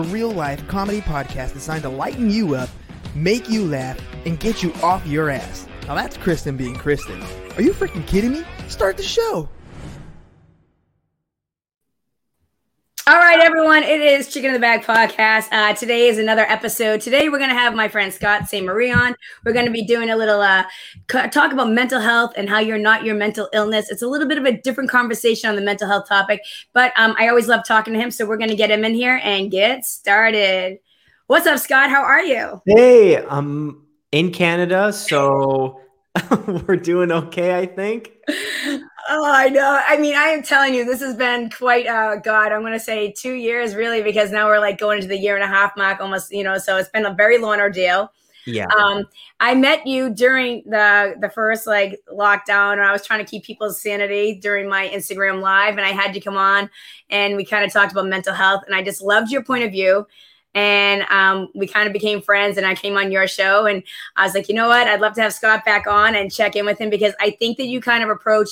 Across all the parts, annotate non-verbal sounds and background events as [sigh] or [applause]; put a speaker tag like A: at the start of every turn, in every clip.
A: a real life comedy podcast designed to lighten you up, make you laugh, and get you off your ass. Now that's Kristen being Kristen. Are you freaking kidding me? Start the show.
B: All right, everyone. It is Chicken in the Bag podcast. Uh, today is another episode. Today we're going to have my friend Scott Ste Marie on. We're going to be doing a little uh, talk about mental health and how you're not your mental illness. It's a little bit of a different conversation on the mental health topic, but um, I always love talking to him. So we're going to get him in here and get started. What's up, Scott? How are you?
C: Hey, I'm in Canada, so [laughs] we're doing okay, I think. [laughs]
B: Oh, I know. I mean, I am telling you, this has been quite, uh, God, I'm going to say two years really, because now we're like going into the year and a half mark almost, you know, so it's been a very long ordeal.
C: Yeah.
B: Um, I met you during the the first like lockdown, and I was trying to keep people's sanity during my Instagram live, and I had you come on, and we kind of talked about mental health, and I just loved your point of view and um, we kind of became friends and i came on your show and i was like you know what i'd love to have scott back on and check in with him because i think that you kind of approach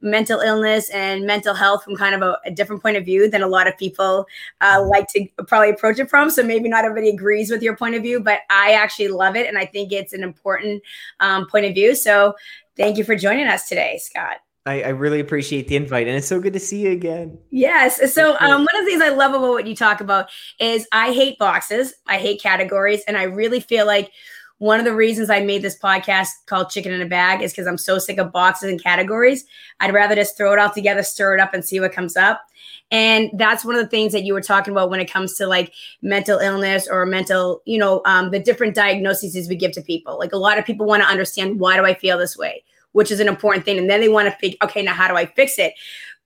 B: mental illness and mental health from kind of a, a different point of view than a lot of people uh, like to probably approach it from. So maybe not everybody agrees with your point of view, but I actually love it. And I think it's an important um, point of view. So thank you for joining us today, Scott.
C: I, I, really appreciate the invite, and it's so good to see you again.
B: Yes. So, um, one of the things I love about what you talk about is I hate boxes, I hate categories, and I really feel like one of the reasons I made this podcast called Chicken in a Bag is because I'm so sick of boxes and categories. I'd rather just throw it all together, stir it up, and see what comes up. And that's one of the things that you were talking about when it comes to like mental illness or mental, you know, um, the different diagnoses we give to people. Like a lot of people want to understand why do I feel this way, which is an important thing. And then they want to figure, okay, now how do I fix it?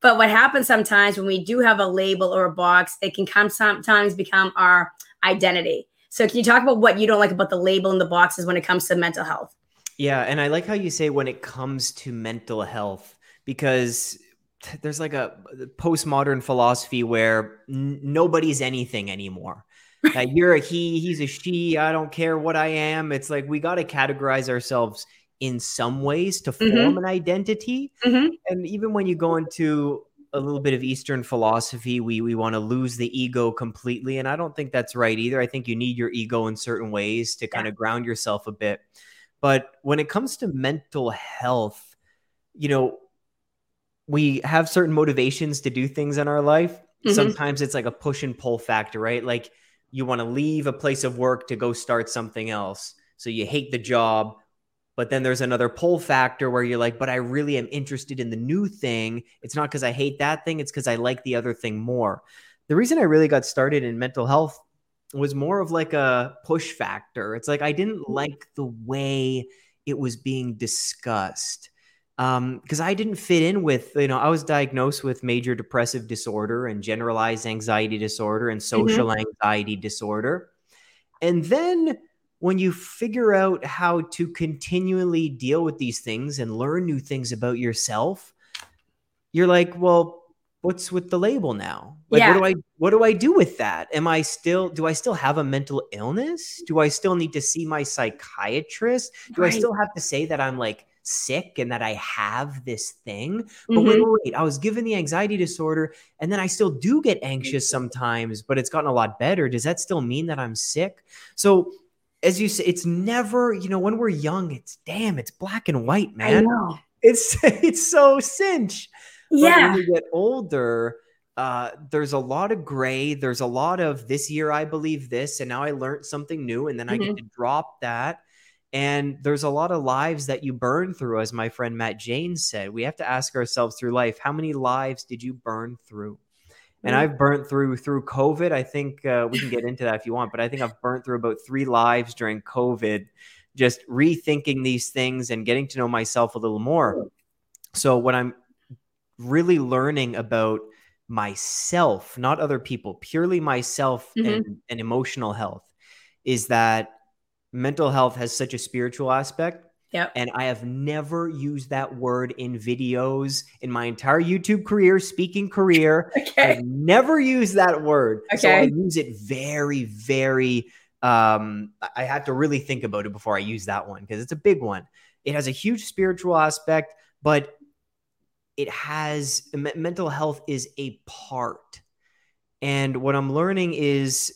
B: But what happens sometimes when we do have a label or a box, it can come sometimes become our identity. So can you talk about what you don't like about the label and the boxes when it comes to mental health?
C: Yeah, and I like how you say when it comes to mental health because there's like a postmodern philosophy where n- nobody's anything anymore. [laughs] You're a he, he's a she. I don't care what I am. It's like we got to categorize ourselves in some ways to mm-hmm. form mm-hmm. an identity. Mm-hmm. And even when you go into a little bit of Eastern philosophy. We we want to lose the ego completely, and I don't think that's right either. I think you need your ego in certain ways to kind of ground yourself a bit. But when it comes to mental health, you know, we have certain motivations to do things in our life. Mm-hmm. Sometimes it's like a push and pull factor, right? Like you want to leave a place of work to go start something else. So you hate the job, but then there's another pull factor where you're like, but I really am interested in the new thing. It's not because I hate that thing, it's because I like the other thing more. The reason I really got started in mental health was more of like a push factor. It's like I didn't mm-hmm. like the way it was being discussed because um, I didn't fit in with, you know, I was diagnosed with major depressive disorder and generalized anxiety disorder and mm-hmm. social mm-hmm. anxiety disorder. And then when you figure out how to continually deal with these things and learn new things about yourself, you're like, well, what's with the label now? Like, yeah. what do I what do I do with that? Am I still do I still have a mental illness? Do I still need to see my psychiatrist? Do right. I still have to say that I'm like sick and that I have this thing. But mm-hmm. wait, wait, wait, I was given the anxiety disorder and then I still do get anxious sometimes, but it's gotten a lot better. Does that still mean that I'm sick? So as you say, it's never, you know, when we're young, it's damn, it's black and white, man. It's [laughs] it's so cinch.
B: Yeah. But
C: when you get older, uh, there's a lot of gray. There's a lot of this year I believe this, and now I learned something new, and then mm-hmm. I get mm-hmm. to drop that. And there's a lot of lives that you burn through, as my friend Matt Janes said. We have to ask ourselves through life, how many lives did you burn through? And I've burnt through through COVID. I think uh, we can get into that if you want, but I think I've burnt through about three lives during COVID, just rethinking these things and getting to know myself a little more. So what I'm really learning about myself, not other people, purely myself mm-hmm. and, and emotional health, is that mental health has such a spiritual aspect
B: Yep.
C: And I have never used that word in videos in my entire YouTube career, speaking career. [laughs] Okay. I've never used that word. Okay. So I use it very, very um, I had to really think about it before I use that one because it's a big one. It has a huge spiritual aspect, but it has mental health is a part. And what I'm learning is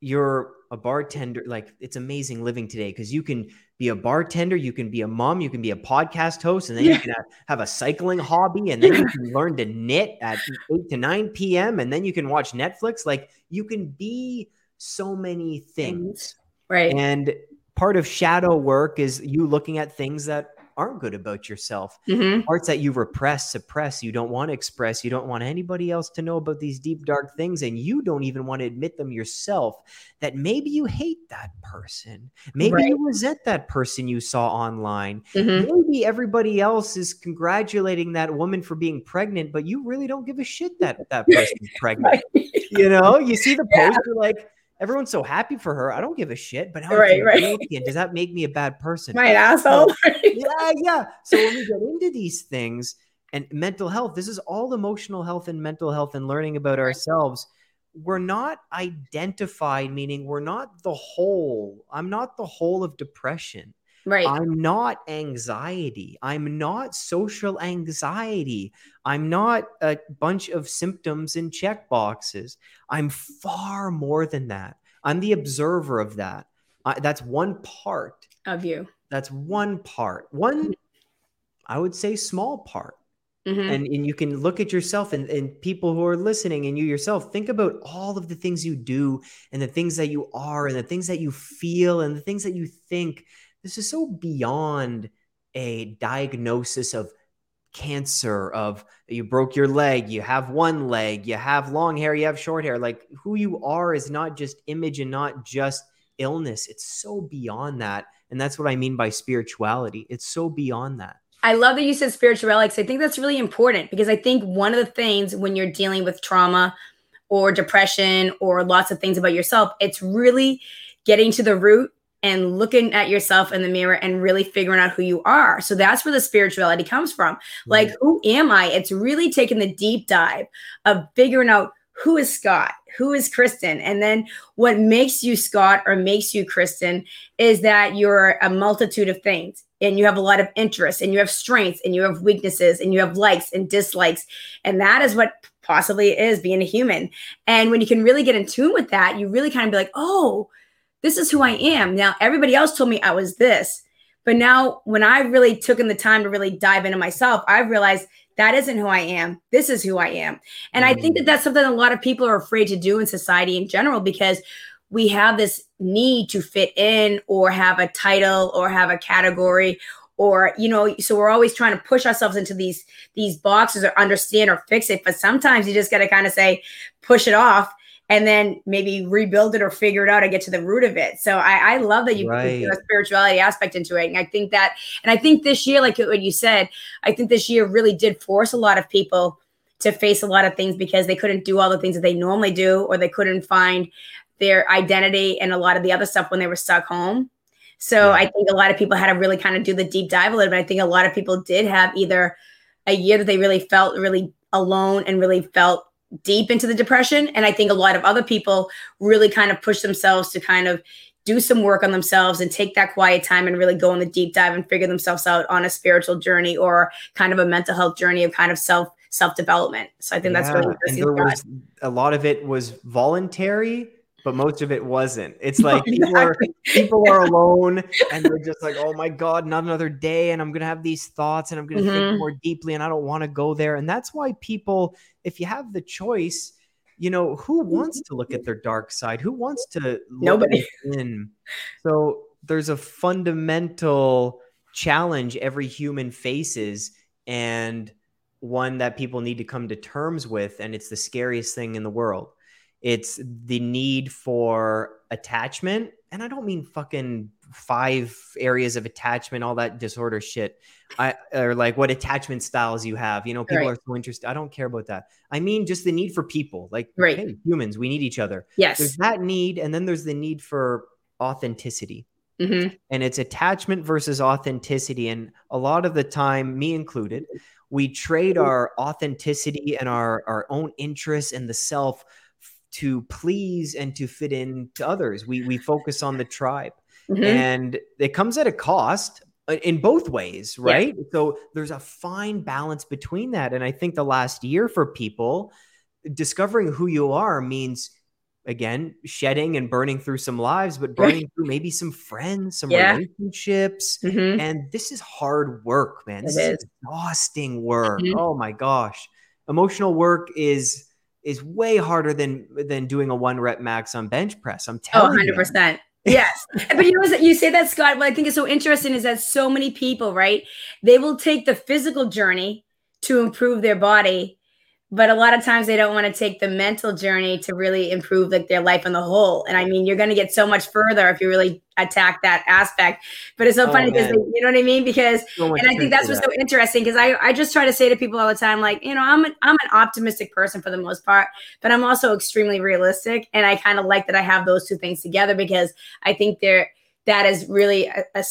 C: you're a bartender like it's amazing living today because you can be a bartender you can be a mom you can be a podcast host and then you can have, have a cycling [laughs] hobby and then you can learn to knit at 8 to 9 p.m and then you can watch netflix. Like you can be so many things.
B: Right.
C: And part of shadow work is you looking at things that aren't good about yourself
B: hmm
C: parts that you repress, suppress, you don't want to express, you don't want anybody else to know about these deep, dark things, and you don't even want to admit them yourself. That maybe you hate that person, maybe
B: Right.
C: you resent that person you saw online,
B: hmm
C: maybe everybody else is congratulating that woman for being pregnant, but you really don't give a shit that [laughs] that person's pregnant. You know, you see the
B: Yeah.
C: post, you're like, everyone's so happy for her. I don't give a shit, but how
B: Right, right.
C: does that make me a bad person?
B: My asshole. [laughs]
C: yeah, yeah. So when we get into these things and mental health, this is all emotional health and mental health and learning about ourselves. We're not identified, meaning we're not the whole. I'm not the whole of depression.
B: Right.
C: I'm not anxiety. I'm not social anxiety. I'm not a bunch of symptoms and check boxes. I'm far more than that. I'm the observer of that. I, that's one part
B: of you.
C: that's one part one i would say small part
B: Mhm.
C: and, and you can look at yourself and, and people who are listening and you yourself think about all of the things you do and the things that you are and the things that you feel and the things that you think this is so beyond a diagnosis of cancer of you broke your leg you have one leg you have long hair you have short hair. Like who you are is not just image and not just illness. It's so beyond that. And that's what i mean by spirituality. It's so beyond that.
B: I love that you said spirituality because I think that's really important because I think one of the things when you're dealing with trauma or depression or lots of things about yourself, it's really getting to the root and looking at yourself in the mirror and really figuring out who you are. So that's where the spirituality comes from. Like, mm. who am I? It's really taking the deep dive of figuring out who is Scott, who is Kristen, and then what makes you Scott or makes you Kristen is that you're a multitude of things and you have a lot of interests and you have strengths and you have weaknesses and you have likes and dislikes. And that is what possibly is being a human. And when you can really get in tune with that, you really kind of be like, oh, this is who I am. Now, everybody else told me I was this. But now, when I really took in the time to really dive into myself, I realized that isn't who I am. This is who I am. And I think that mm-hmm. that's something a lot of people are afraid to do in society in general because we have this need to fit in or have a title or have a category or you know so we're always trying to push ourselves into these these boxes or understand or fix it but sometimes you just got to kind of say push it off and then maybe rebuild it or figure it out and get to the root of it so i, I love that you put
C: Right.
B: a spirituality aspect into it and i think that and i think this year like what you said i think this year really did force a lot of people to face a lot of things because they couldn't do all the things that they normally do or they couldn't find their identity and a lot of the other stuff when they were stuck home. So
C: Yeah.
B: I think a lot of people had to really kind of do the deep dive a little bit. I think a lot of people did have either a year that they really felt really alone and really felt deep into the depression. And I think a lot of other people really kind of push themselves to kind of do some work on themselves and take that quiet time and really go on the deep dive and figure themselves out on a spiritual journey or kind of a mental health journey of kind of self self development. So I think that's
C: Yeah,
B: really
C: and there was a lot of it was voluntary but most of it wasn't. It's like people are [laughs] people are alone and they're just like oh my god not another day and i'm gonna have these thoughts and i'm gonna
B: Mhm.
C: think more deeply and i don't want to go there. And that's why people if you have the choice you know who wants to look at their dark side? Who wants to look
B: Nobody.
C: in? So there's a fundamental challenge every human faces and one that people need to come to terms with and it's the scariest thing in the world it's the need for attachment and i don't mean fucking five areas of attachment all that disorder shit i or like what attachment styles you have you know people
B: Right.
C: are so interested i don't care about that i mean just the need for people like
B: Right.
C: hey, humans we need each other
B: Yes.
C: there's that need and then there's the need for authenticity
B: hmm
C: and it's attachment versus authenticity and a lot of the time me included we trade our authenticity and our our own interests and the self to please and to fit in to others we we focus on the tribe
B: Mhm.
C: and it comes at a cost uh, in both ways
B: Yeah.
C: right so there's a fine balance between that and i think the last year for people discovering who you are means again shedding and burning through some lives but [laughs] burning through maybe some friends some
B: Yeah.
C: relationships
B: Mhm.
C: and this is hard work man this is
B: is.
C: exhausting work
B: Mhm.
C: oh my gosh emotional work is is way harder than than doing a one rep max on bench press i'm
B: Oh,
C: telling you
B: 100%. [laughs] Yes. but you know, what- you say that, Scott. What I think is so interesting is that so many people, right? They will take the physical journey to improve their body, but a lot of times they don't want to take the mental journey to really improve like their life on the whole. And I mean, you're going to get so much further if you really attack that aspect. But it's so
C: Oh,
B: funny because you know what I mean? Because
C: So
B: and I think that's what's
C: that.
B: so interesting because I, I just try to say to people all the time, like, you know, I'm an, I'm an optimistic person for the most part, but I'm also extremely realistic. And I kind of like that I have those two things together because I think they're, that is really a, a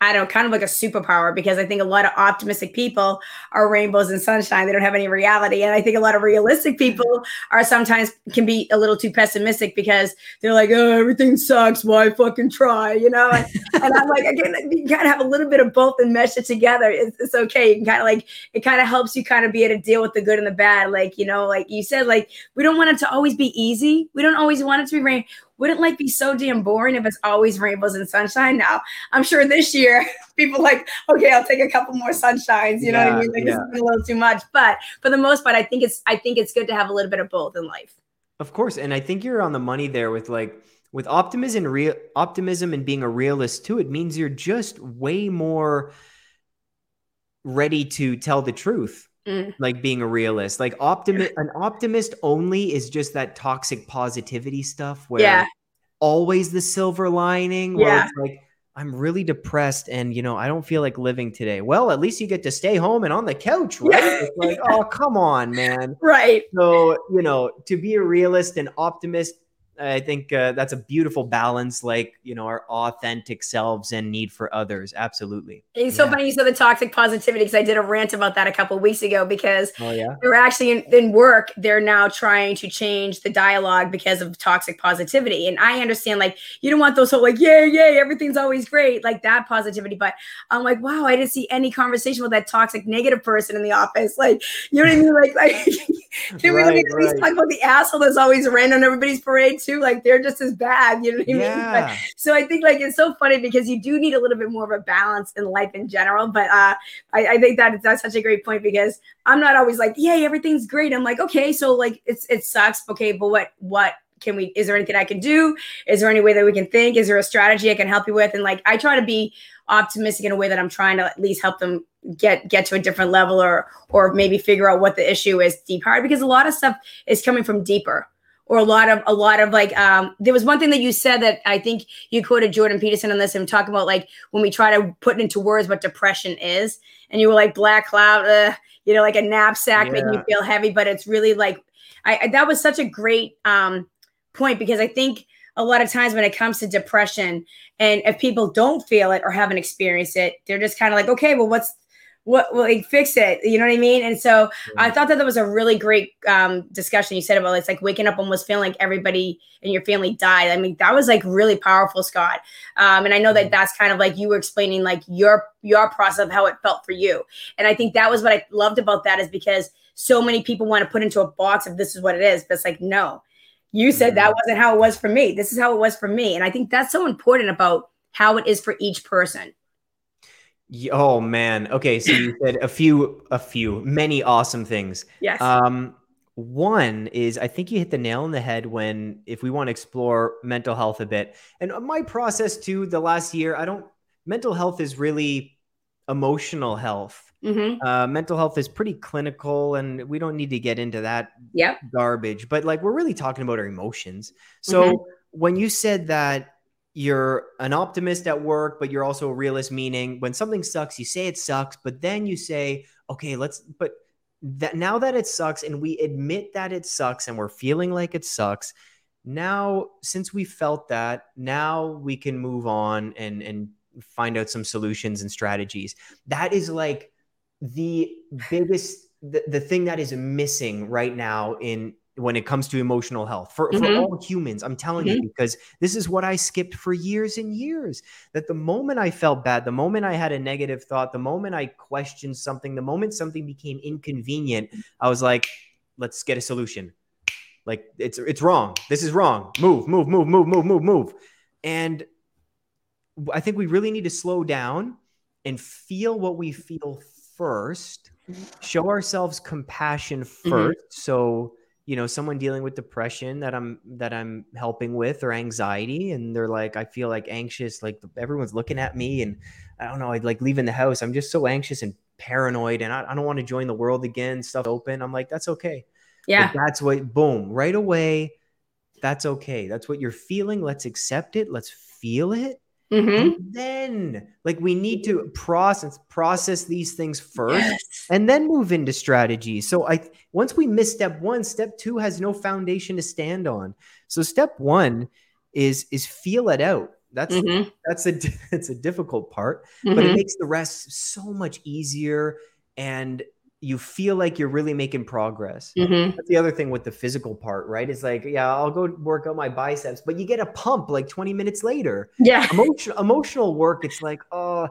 B: I don't know, kind of like a superpower because I think a lot of optimistic people are rainbows and sunshine. They don't have any reality. And I think a lot of realistic people are sometimes can be a little too pessimistic because they're like, oh, everything sucks. Why fucking try? You know? And, and I'm like, again, you kind of have a little bit of both and mesh it together. It's, it's okay. You can kind of like, it kind of helps you kind of be able to deal with the good and the bad. Like, you know, like you said, like, we don't want it to always be easy. We don't always want it to be rain. Wouldn't life be so damn boring if it's always rainbows and sunshine? Now, I'm sure this year [laughs] people like, okay, I'll take a couple more sunshines. You know what I mean? Like
C: yeah.
B: this has been a little too much. But for the most part, I think it's I think it's good to have a little bit of both in life.
C: Of course, and I think you're on the money there with like with optimism, real optimism, and being a realist too. It means you're just way more ready to tell the truth,
B: Mm.
C: like being a realist. Like optimi- an optimist only is just that toxic positivity stuff where
B: Yeah.
C: always the silver lining. Where
B: Yeah.
C: it's like I'm really depressed and you know I don't feel like living today. Well, at least you get to stay home and on the couch, right?
B: Yeah.
C: It's like, oh come on, man. [laughs]
B: Right.
C: So, you know, to be a realist and optimist, I think uh, that's a beautiful balance, like, you know, our authentic selves and need for others. Absolutely.
B: It's so
C: Yeah.
B: funny you said the toxic positivity because I did a rant about that a couple weeks ago because
C: Oh, yeah.
B: they're actually in, in work they're now trying to change the dialogue because of toxic positivity and i understand like you don't want those whole like yay yay everything's always great like that positivity but i'm like wow i didn't see any conversation with that toxic negative person in the office like you know what i mean like like [laughs] can we
C: Right,
B: at least
C: right.
B: talk about the asshole that's always around on everybody's parade too like they're just as bad you know what i mean But-
C: Yeah.
B: so I think like it's so funny because you do need a little bit more of a balance in life in general. But uh, I, I think that that's such a great point because I'm not always like, yay, everything's great. I'm like, okay, so like it's it sucks. Okay, but what what can we is there anything I can do? Is there any way that we can think? Is there a strategy I can help you with? And like I try to be optimistic in a way that I'm trying to at least help them get get to a different level or or maybe figure out what the issue is deep hard because a lot of stuff is coming from deeper or a lot of a lot of like um there was one thing that you said that I think you quoted Jordan Peterson on this and talk about like when we try to put into words what depression is. And you were like black cloud uh, you know like a knapsack making you feel heavy but it's really like I, I that was such a great um point because I think a lot of times when it comes to depression and if people don't feel it or haven't experienced it they're just kind of like okay well what's what like fix it you know what i mean? And so i thought that that was a really great um, discussion you said about it's like waking up almost feeling like everybody in your family died. I mean that was like really powerful scott. Um, and i know that that's kind of like you were explaining like your your process of how it felt for you. And i think that was what i loved about that is because so many people want to put into a box of this is what it is but it's like no. You said that wasn't how it was for me. This is how it was for me. And i think that's so important about how it is for each person
C: Oh man. Okay, so you said a few, a few, many awesome things.
B: yes
C: Um, one is I think you hit the nail on the head when if we want to explore mental health a bit, and my process too. The last year, I don't. Mental health is really emotional health.
B: mm-hmm.
C: Uh, mental health is pretty clinical, and we don't need to get into that
B: yep
C: garbage. But like, we're really talking about our emotions. So when you said that you're an optimist at work, but you're also a realist, meaning when something sucks, you say it sucks, but then you say, okay, let's, but that now that it sucks and we admit that it sucks and we're feeling like it sucks, now since we felt that, now we can move on and, and find out some solutions and strategies. That is like the biggest, the, the thing that is missing right now in, when it comes to emotional health for, for
B: Mhm.
C: all humans. I'm telling you, because this is what I skipped for years and years. That the moment I felt bad, the moment I had a negative thought, the moment I questioned something, the moment something became inconvenient, I was like, let's get a solution. Like it's it's wrong. This is wrong. Move, move, move, move, move, move, move. And I think we really need to slow down and feel what we feel first. Show ourselves compassion 1st mm-hmm. So you know someone dealing with depression that i'm that i'm helping with or anxiety and they're like i feel like anxious like everyone's looking at me and i don't know i'd like leaving the house i'm just so anxious and paranoid and i, I don't want to join the world again stuff open i'm like that's okay
B: yeah
C: but that's what boom right away that's okay that's what you're feeling let's accept it let's feel it
B: Mm-hmm.
C: Then, like, we need to process process these things first, yes. And then move into strategy. So, I once we miss step one, step two has no foundation to stand on. So, step one is is feel it out. That's mm-hmm. that's a [laughs] it's a difficult part, mm-hmm. but it mm-hmm. makes the rest so much easier. And you feel like you're really making progress.
B: Mm-hmm.
C: That's the other thing with the physical part, right? It's like, yeah, I'll go work out my biceps, but you get a pump like 20 minutes later.
B: Yeah.
C: Emotional emotional work, it's like, oh,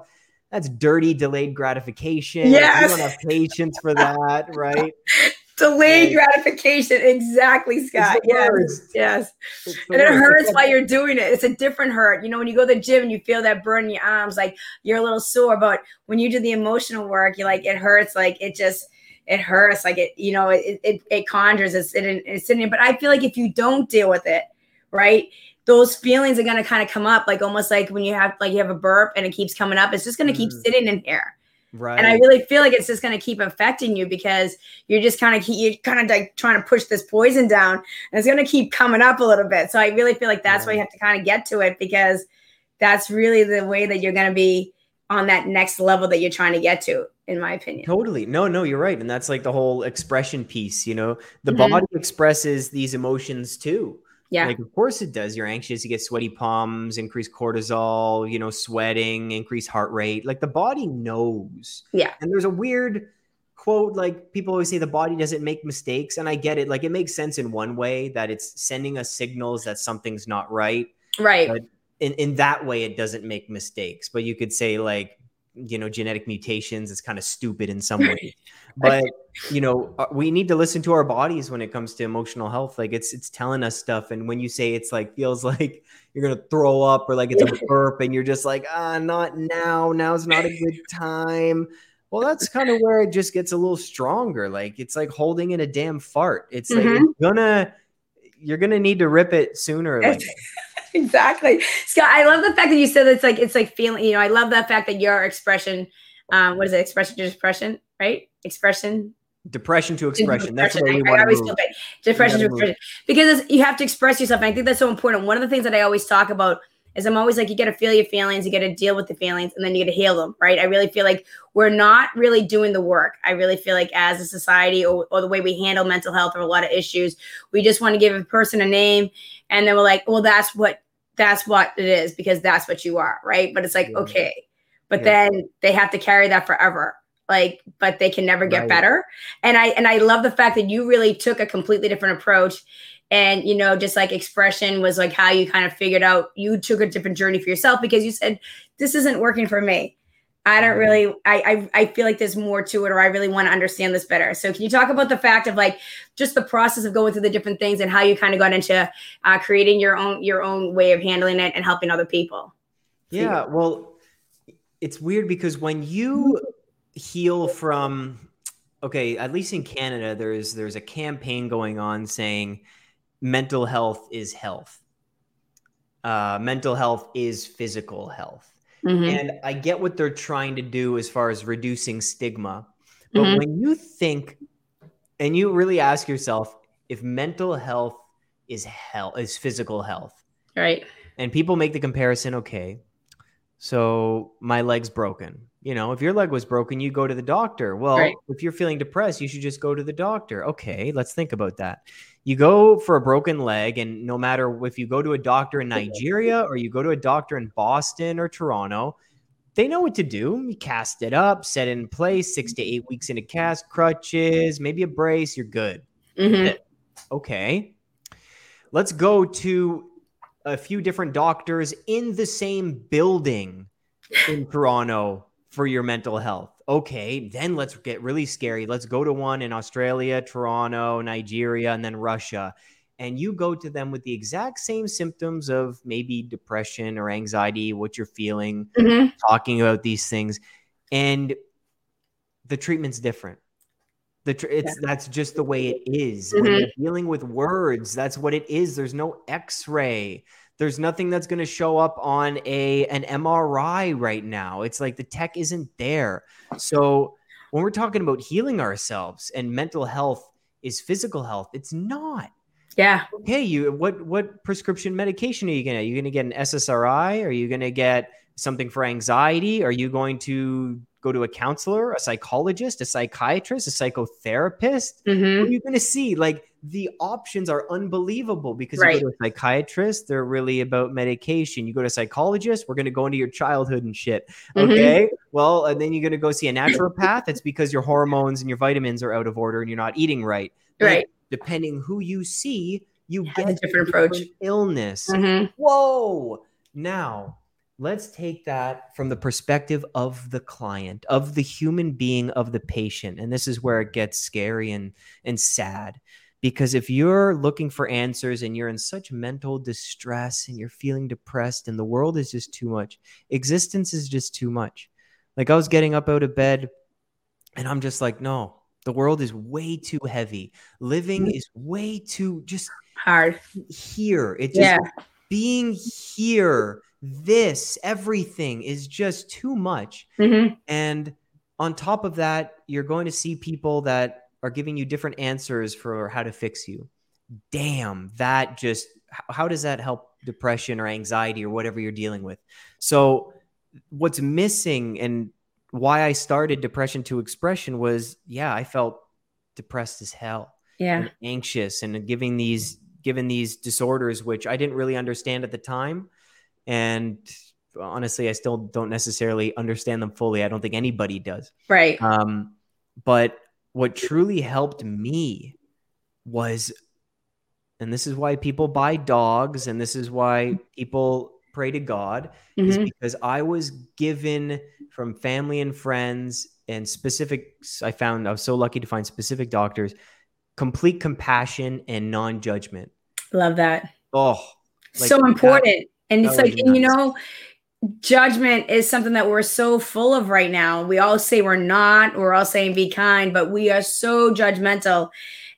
C: that's dirty delayed gratification.
B: Yes.
C: You don't have patience for that, right? [laughs]
B: Delayed gratification, exactly, Scott. Yes, yes. And it hurts while you're doing it. It's a different hurt. You know, when you go to the gym and you feel that burn in your arms, like you're a little sore. But when you do the emotional work, you like it hurts. Like it just it hurts. Like it, you know, it it, it conjures. It's it, it's in. But I feel like if you don't deal with it, right, those feelings are gonna kind of come up. Like almost like when you have like you have a burp and it keeps coming up. It's just gonna keep mm. sitting in here
C: Right.
B: And I really feel like it's just going to keep affecting you because you're just kind of you're kind of like trying to push this poison down, and it's going to keep coming up a little bit. So I really feel like that's right. why you have to kind of get to it because that's really the way that you're going to be on that next level that you're trying to get to in my opinion.
C: Totally. No, no, you're right. And that's like the whole expression piece, you know. The mm-hmm. body expresses these emotions too.
B: Yeah.
C: Like, of course it does. You're anxious, you get sweaty palms, increased cortisol, you know, sweating, increase heart rate. Like the body knows.
B: Yeah.
C: And there's a weird quote like people always say the body doesn't make mistakes. And I get it. Like it makes sense in one way that it's sending us signals that something's not right.
B: Right.
C: But in, in that way, it doesn't make mistakes. But you could say, like, you know genetic mutations it's kind of stupid in some way. [laughs] but you know uh, we need to listen to our bodies when it comes to emotional health like it's it's telling us stuff and when you say it's like feels [laughs] like you're gonna throw up or like it's a burp and you're just like ah not now now's not a [laughs] good time well that's kind of where it just gets a little stronger like it's like holding in a damn fart it's mm-hmm. like gonna you're gonna need to rip it sooner or later [laughs]
B: exactly. Scott, I love the fact that you said it's like it's like feeling, you know, I love that fact that your expression, um, what is it, expression to expression, right? Expression.
C: Depression to expression. That's
B: what
C: we
B: I, I always feel bad. Depression to expression. Because you have to express yourself. And I think that's so important. One of the things that I always talk about is I'm always like, you got to feel your feelings, you got to deal with the feelings, and then you got to heal them, right? I really feel like we're not really doing the work. I really feel like as a society or, or the way we handle mental health or a lot of issues, we just want to give a person a name, and then we're like, well, that's what that's what it is because that's what you are, right? But it's like, yeah. okay. But yeah. then they have to carry that forever. Like, but they can never get right. better. And I and I love the fact that you really took a completely different approach. And you know, just like expression was like how you kind of figured out you took a different journey for yourself because you said, This isn't working for me. I don't really I, I I feel like there's more to it or I really want to understand this better. So can you talk about the fact of like just the process of going through the different things and how you kind of got into uh, creating your own your own way of handling it and helping other people?
C: Yeah, well, it's weird because when you heal from okay, at least in Canada there's there's a campaign going on saying mental health is health. Uh, mental health is physical health Mm-hmm. And I get what they're trying to do as far as reducing stigma. But mm-hmm. when you think and you really ask yourself if mental health is health is physical health.
B: Right.
C: And people make the comparison, okay. So my leg's broken. You know, if your leg was broken, you go to the doctor. Well, right. if you're feeling depressed, you should just go to the doctor. Okay, let's think about that you go for a broken leg, and no matter if you go to a doctor in Nigeria or you go to a doctor in Boston or Toronto, they know what to do. You cast it up, set it in place, six to eight weeks in a cast, crutches, maybe a brace, you're good.
B: Mm-hmm.
C: Okay. Let's go to a few different doctors in the same building in [laughs] Toronto for your mental health. Okay, then let's get really scary. Let's go to one in Australia, Toronto, Nigeria, and then Russia. and you go to them with the exact same symptoms of maybe depression or anxiety, what you're feeling,
B: Mhm.
C: talking about these things, and the treatment's different. The tr- it's that's just the way it is. When
B: Mhm.
C: you're dealing with words, that's what it is. There's no X-ray. There's nothing that's going to show up on a an MRI right now. It's like the tech isn't there. So when we're talking about healing ourselves and mental health is physical health, it's not
B: Yeah.
C: okay you what what prescription medication are you gonna are you gonna get an ssri are you gonna get something for anxiety are you going to go to a counselor a psychologist a psychiatrist a psychotherapist what
B: hmm
C: are you gonna see like the options are unbelievable because
B: Right.
C: you go to a psychiatrist they're really about medication you go to a psychologist we're gonna go into your childhood and shit
B: Mhm.
C: okay well and then you're gonna go see a naturopath it's because your hormones and your vitamins are out of order and you're not eating right Like,
B: Right.
C: depending who you see, you
B: get a
C: get
B: different approach.
C: illness.
B: hmm
C: Whoa! Now, let's take that from the perspective of the client, of the human being, of the patient. And this is where it gets scary and, and sad. Because if you're looking for answers and you're in such mental distress and you're feeling depressed and the world is just too much, existence is just too much. Like I was getting up out of bed and I'm just like, no, the world is way too heavy. Living mm-hmm. is way too just
B: Hard.
C: here. It just
B: Yeah.
C: Being here, this, everything is just too much.
B: hmm
C: And on top of that, you're going to see people that are giving you different answers for how to fix you. Damn, that just how does that help depression or anxiety or whatever you're dealing with? So, what's missing and why I started depression to expression was yeah, I felt depressed as hell
B: Yeah.
C: and anxious and giving these given these disorders which I didn't really understand at the time. And honestly I still don't necessarily understand them fully. I don't think anybody does.
B: Right.
C: um but what truly helped me was and this is why people buy dogs and this is why people pray to God is
B: hmm
C: because I was given from family and friends and specific I found I was so lucky to find specific doctors complete compassion and non-judgment.
B: Love that.
C: Oh, like
B: so
C: that-
B: important. and it's like, and you know, judgment is something that we're so full of right now. We all say we're not, we're all saying be kind, but we are so judgmental.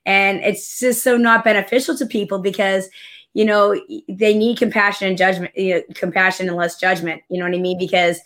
B: And it's just so not beneficial to people because, you know, they need compassion and judgment, you know, compassion and less judgment. You know what I mean? Because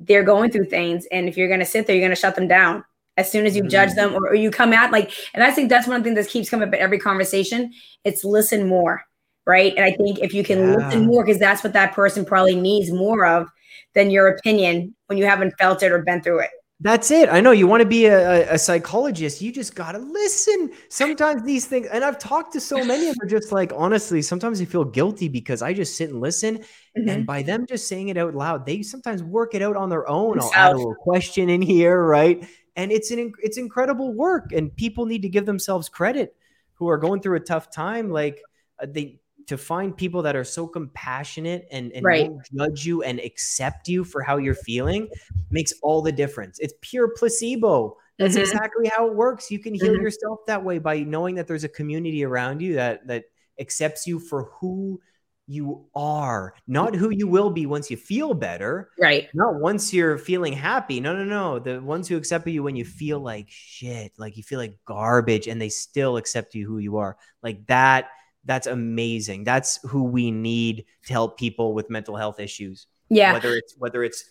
B: they're going through things. And if you're going to sit there, you're going to shut them down as soon as you judge
C: Mhm.
B: them or, or you come at like, and I think that's one thing that keeps coming up at every conversation. It's listen more right? And I think if you can
C: Yeah.
B: listen more, because that's what that person probably needs more of than your opinion when you haven't felt it or been through it.
C: That's it. I know you want to be a, a- psychologist. You just got to listen. Sometimes these things, and I've talked to so many of them, just like honestly, sometimes I feel guilty because I just sit and listen.
B: Mhm.
C: And by them just saying it out loud, they sometimes work it out on their own. I'll add a little question in here, right? And it's an it's incredible work, and people need to give themselves credit who are going through a tough time. Like uh, they to find people that are so compassionate and, and
B: Right.
C: won't judge you and accept you for how you're feeling makes all the difference. It's pure placebo. That's
B: Mhm.
C: exactly how it works. You can heal
B: Mhm.
C: yourself that way by knowing that there's a community around you that that accepts you for who you are, not who you will be once you feel better,
B: Right.
C: not once you're feeling happy. No, no, no. The ones who accept you when you feel like shit, like you feel like garbage, and they still accept you who you are. Like that, that's amazing. That's who we need to help people with mental health issues.
B: Yeah.
C: Whether it's whether it's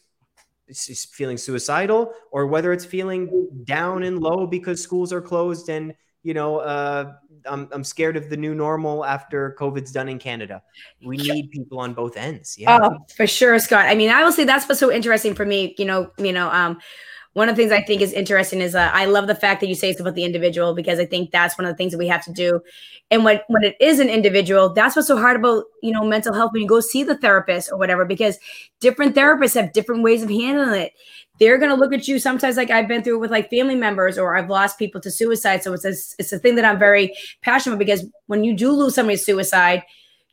C: feeling suicidal or whether it's feeling down and low because schools are closed and you know uh, I'm, I'm scared of the new normal after covid's done in canada we need people on both ends yeah
B: Oh, for sure, Scott. I mean, I will say that's what's so interesting for me. You know, you know, um, one of the things I think is interesting is uh, I love the fact that you say it's about the individual because I think that's one of the things that we have to do. And when when it is an individual, that's what's so hard about you know mental health when you go see the therapist or whatever because different therapists have different ways of handling it. They're gonna look at you sometimes like I've been through with like family members or I've lost people to suicide. So it's a, it's a thing that I'm very passionate about because when you do lose somebody to suicide,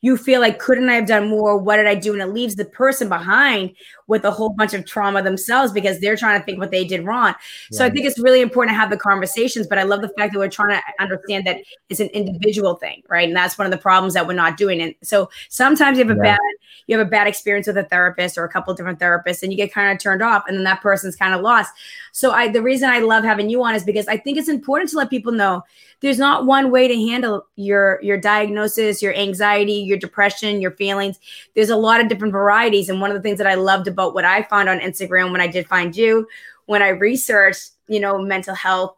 B: you feel like couldn't i have done more? What did i do? And it leaves the person behind with a whole bunch of trauma themselves because they're trying to think what they did wrong. So i think it's really important to have the conversations but i love the fact that we're trying to understand that it's an individual thing right? And that's one of the problems that we're not doing. And so sometimes you have a yeah. bad you have a bad experience with a therapist or a couple different therapists and you get kind of turned off and then that person's kind of lost so i the reason i love having you on is because i think it's important to let people know there's not one way to handle your your diagnosis your anxiety your depression your feelings there's a lot of different varieties and one of the things that i loved about what i found on instagram when i did find you when i researched you know mental health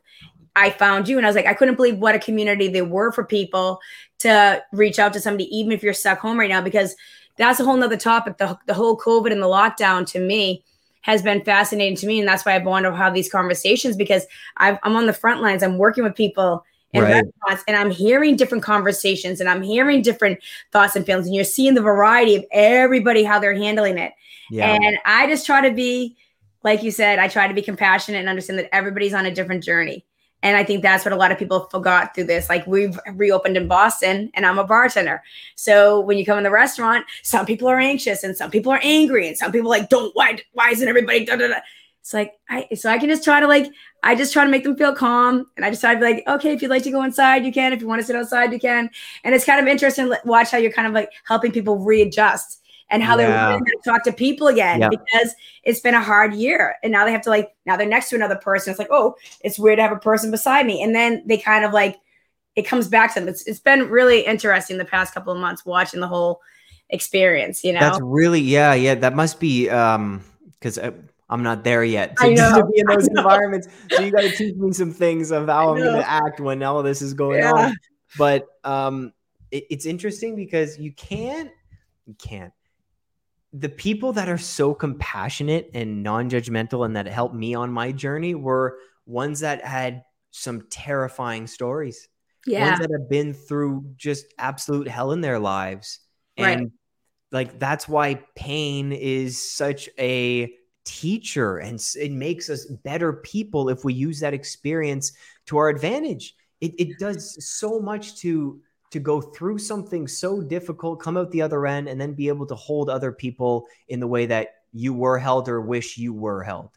B: I found you and I was like, I couldn't believe what a community they were for people to reach out to somebody, even if you're stuck home right now, because that's a whole nother topic. The, the whole COVID and the lockdown to me has been fascinating to me. And that's why I've wanted to have these conversations because i am on the front lines. I'm working with people in right. restaurants and I'm hearing different conversations and I'm hearing different thoughts and feelings. And you're seeing the variety of everybody, how they're handling it. Yeah. And I just try to be, like you said, I try to be compassionate and understand that everybody's on a different journey. And I think that's what a lot of people forgot through this. Like we've reopened in Boston and I'm a bartender. So when you come in the restaurant, some people are anxious and some people are angry and some people like, don't, why, why isn't everybody, da, da, da. It's like, I, so I can just try to like, I just try to make them feel calm. And I just try to be like, okay, if you'd like to go inside, you can. If you want to sit outside, you can. And it's kind of interesting watch how you're kind of like helping people readjust and how yeah. they're going to talk to people again yeah. because it's been a hard year. And now they have to like, now they're next to another person. It's like, oh, it's weird to have a person beside me. And then they kind of like, it comes back to them. It's, it's been really interesting the past couple of months watching the whole experience, you know?
C: That's really, yeah, yeah. That must be, um, because uh, I'm not there yet to, [laughs] to be in those environments. So you got to teach me some things of how I'm going to act when all of this is going yeah. on. But um, it, it's interesting because you can't, you can't the people that are so compassionate and non-judgmental and that helped me on my journey were ones that had some terrifying stories. Yeah. Ones that have been through just absolute hell in their lives. Right. And like that's why pain is such a teacher and it makes us better people if we use that experience to our advantage. It, it does so much to to go through something so difficult, come out the other end, and then be able to hold other people in the way that you were held or wish you were held.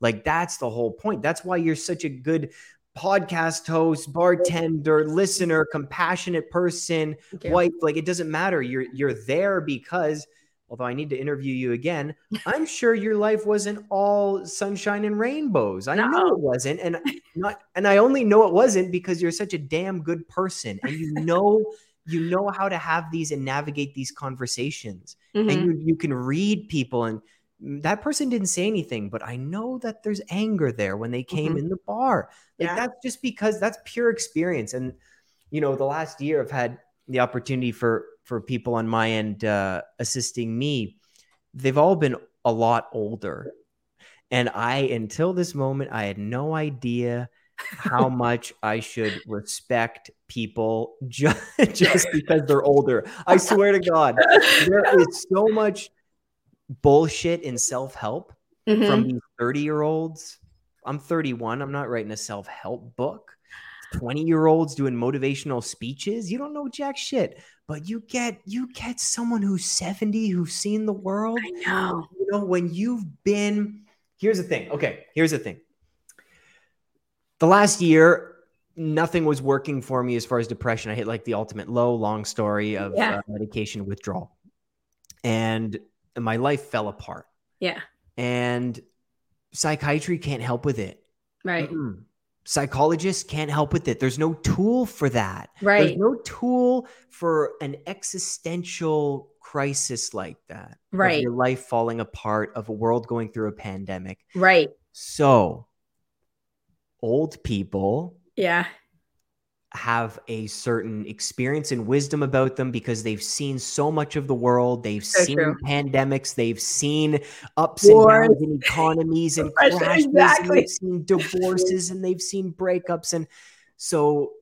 C: Like that's the whole point. That's why you're such a good podcast host, bartender, listener, compassionate person, wife. Like it doesn't matter. You're you're there because although I need to interview you again, I'm sure your life wasn't all sunshine and rainbows. I no. know it wasn't, and not, and I only know it wasn't because you're such a damn good person, and you know, you know how to have these and navigate these conversations, mm-hmm. and you you can read people and. That person didn't say anything, but I know that there's anger there when they came mm-hmm. in the bar. Like yeah. that's just because that's pure experience. And you know, the last year I've had the opportunity for for people on my end uh, assisting me, they've all been a lot older. And I, until this moment, I had no idea how [laughs] much I should respect people [laughs] just, just [laughs] because they're older. I swear to God, there is so much bullshit in self help mm-hmm. from these 30 year olds. I'm 31. I'm not writing a self help book. 20 year olds doing motivational speeches. You don't know jack shit but you get you get someone who's 70 who's seen the world
B: i know.
C: you know when you've been here's the thing okay here's the thing. The last year nothing was working for me as far as depression. I hit like the ultimate low long story of yeah. uh, medication withdrawal. And my life fell apart.
B: Yeah.
C: And psychiatry can't help with it.
B: Right. Mm
C: psychologists can't help with it. There's no tool for that.
B: Right.
C: There's no tool for an existential crisis like that.
B: Right.
C: your life falling apart, of a world going through a pandemic.
B: Right.
C: So, old people.
B: Yeah
C: have a certain experience and wisdom about them because they've seen so much of the world. They've so seen true. pandemics. They've seen ups Wars. and downs in economies and [laughs] crashes. Exactly. And they've seen divorces and they've seen breakups. And so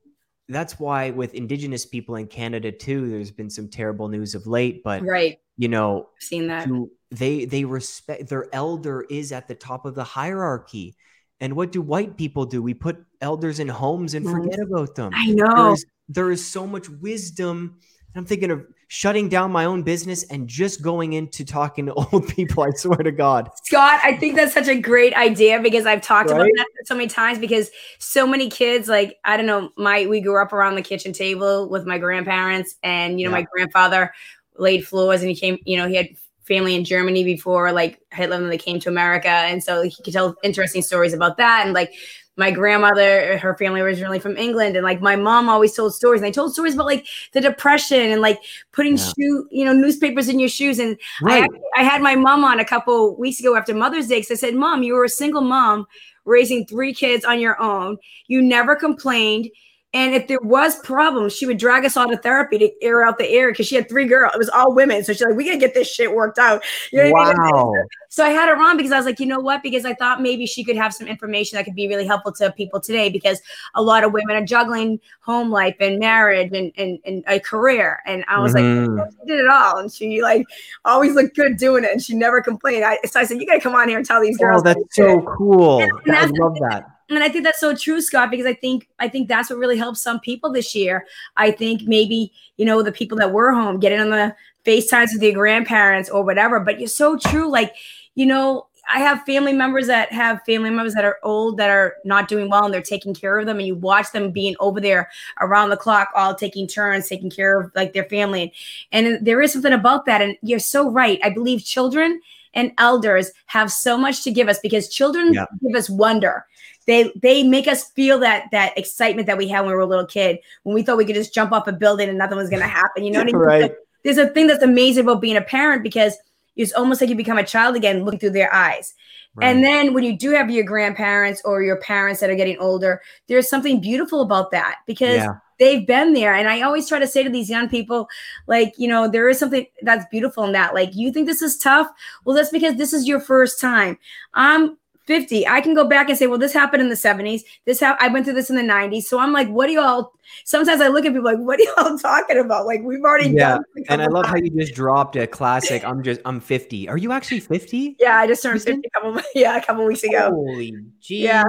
C: that's why with Indigenous people in Canada too, there's been some terrible news of late. But
B: right,
C: you know,
B: I've seen that
C: they they respect their elder is at the top of the hierarchy and what do white people do? We put elders in homes and forget about them.
B: I know.
C: There is, there is so much wisdom. I'm thinking of shutting down my own business and just going into talking to [laughs] old people. I swear to God.
B: Scott, I think that's such a great idea because I've talked right? about that so many times because so many kids, like, I don't know, my we grew up around the kitchen table with my grandparents, and you know, yeah. my grandfather laid floors and he came, you know, he had family in Germany before like Hitler when they came to America. And so he could tell interesting stories about that. And like my grandmother, her family originally from England, and like my mom always told stories. And they told stories about like the depression and like putting yeah. shoe, you know, newspapers in your shoes. And right. I, I had my mom on a couple weeks ago after Mother's Day because I said, "Mom, you were a single mom raising three kids on your own. You never complained." And if there was problems, she would drag us all to therapy to air out the air because she had three girls. It was all women. So she's like, we gotta get this shit worked out. You know wow. I mean? So I had her on because I was like, you know what? Because I thought maybe she could have some information that could be really helpful to people today because a lot of women are juggling home life and marriage and, and, and a career. And I was mm-hmm. like, she did it all. And she like always looked good doing it. And she never complained. I, so I said, you gotta come on here and tell these oh, girls.
C: Oh, that's so cool. And, and I love that
B: and I think that's so true, Scott, because I think I think that's what really helped some people this year. I think maybe you know the people that were home getting on the FaceTimes with your grandparents or whatever. But you're so true. Like you know, I have family members that have family members that are old that are not doing well and they're taking care of them and you watch them being over there around the clock all taking turns taking care of like their family and there is something about that and you're so right I believe children and elders have so much to give us because children yeah. give us wonder they they make us feel that that excitement that we had when we were a little kid when we thought we could just jump off a building and nothing was going [laughs] to happen. You know what I mean?
C: right.
B: There's a thing that's amazing about being a parent because it's almost like you become a child again, looking through their eyes. Right. And then when you do have your grandparents or your parents that are getting older, there's something beautiful about that because yeah. They've been there. And I always try to say to these young people, like, you know, there is something that's beautiful in that. Like, you think this is tough? Well, that's because this is your first time. I'm 50 i can go back and say well this happened in the 70s this ha- i went through this in the 90s so i'm like what do y'all sometimes i look at people like what are y'all [laughs] talking about? Like we've already
C: yeah and i love times. how you just dropped a classic i'm just i'm 50 are you actually 50
B: yeah i just turned 50 a couple [laughs] yeah a couple weeks ago.
C: Holy jeez. Yeah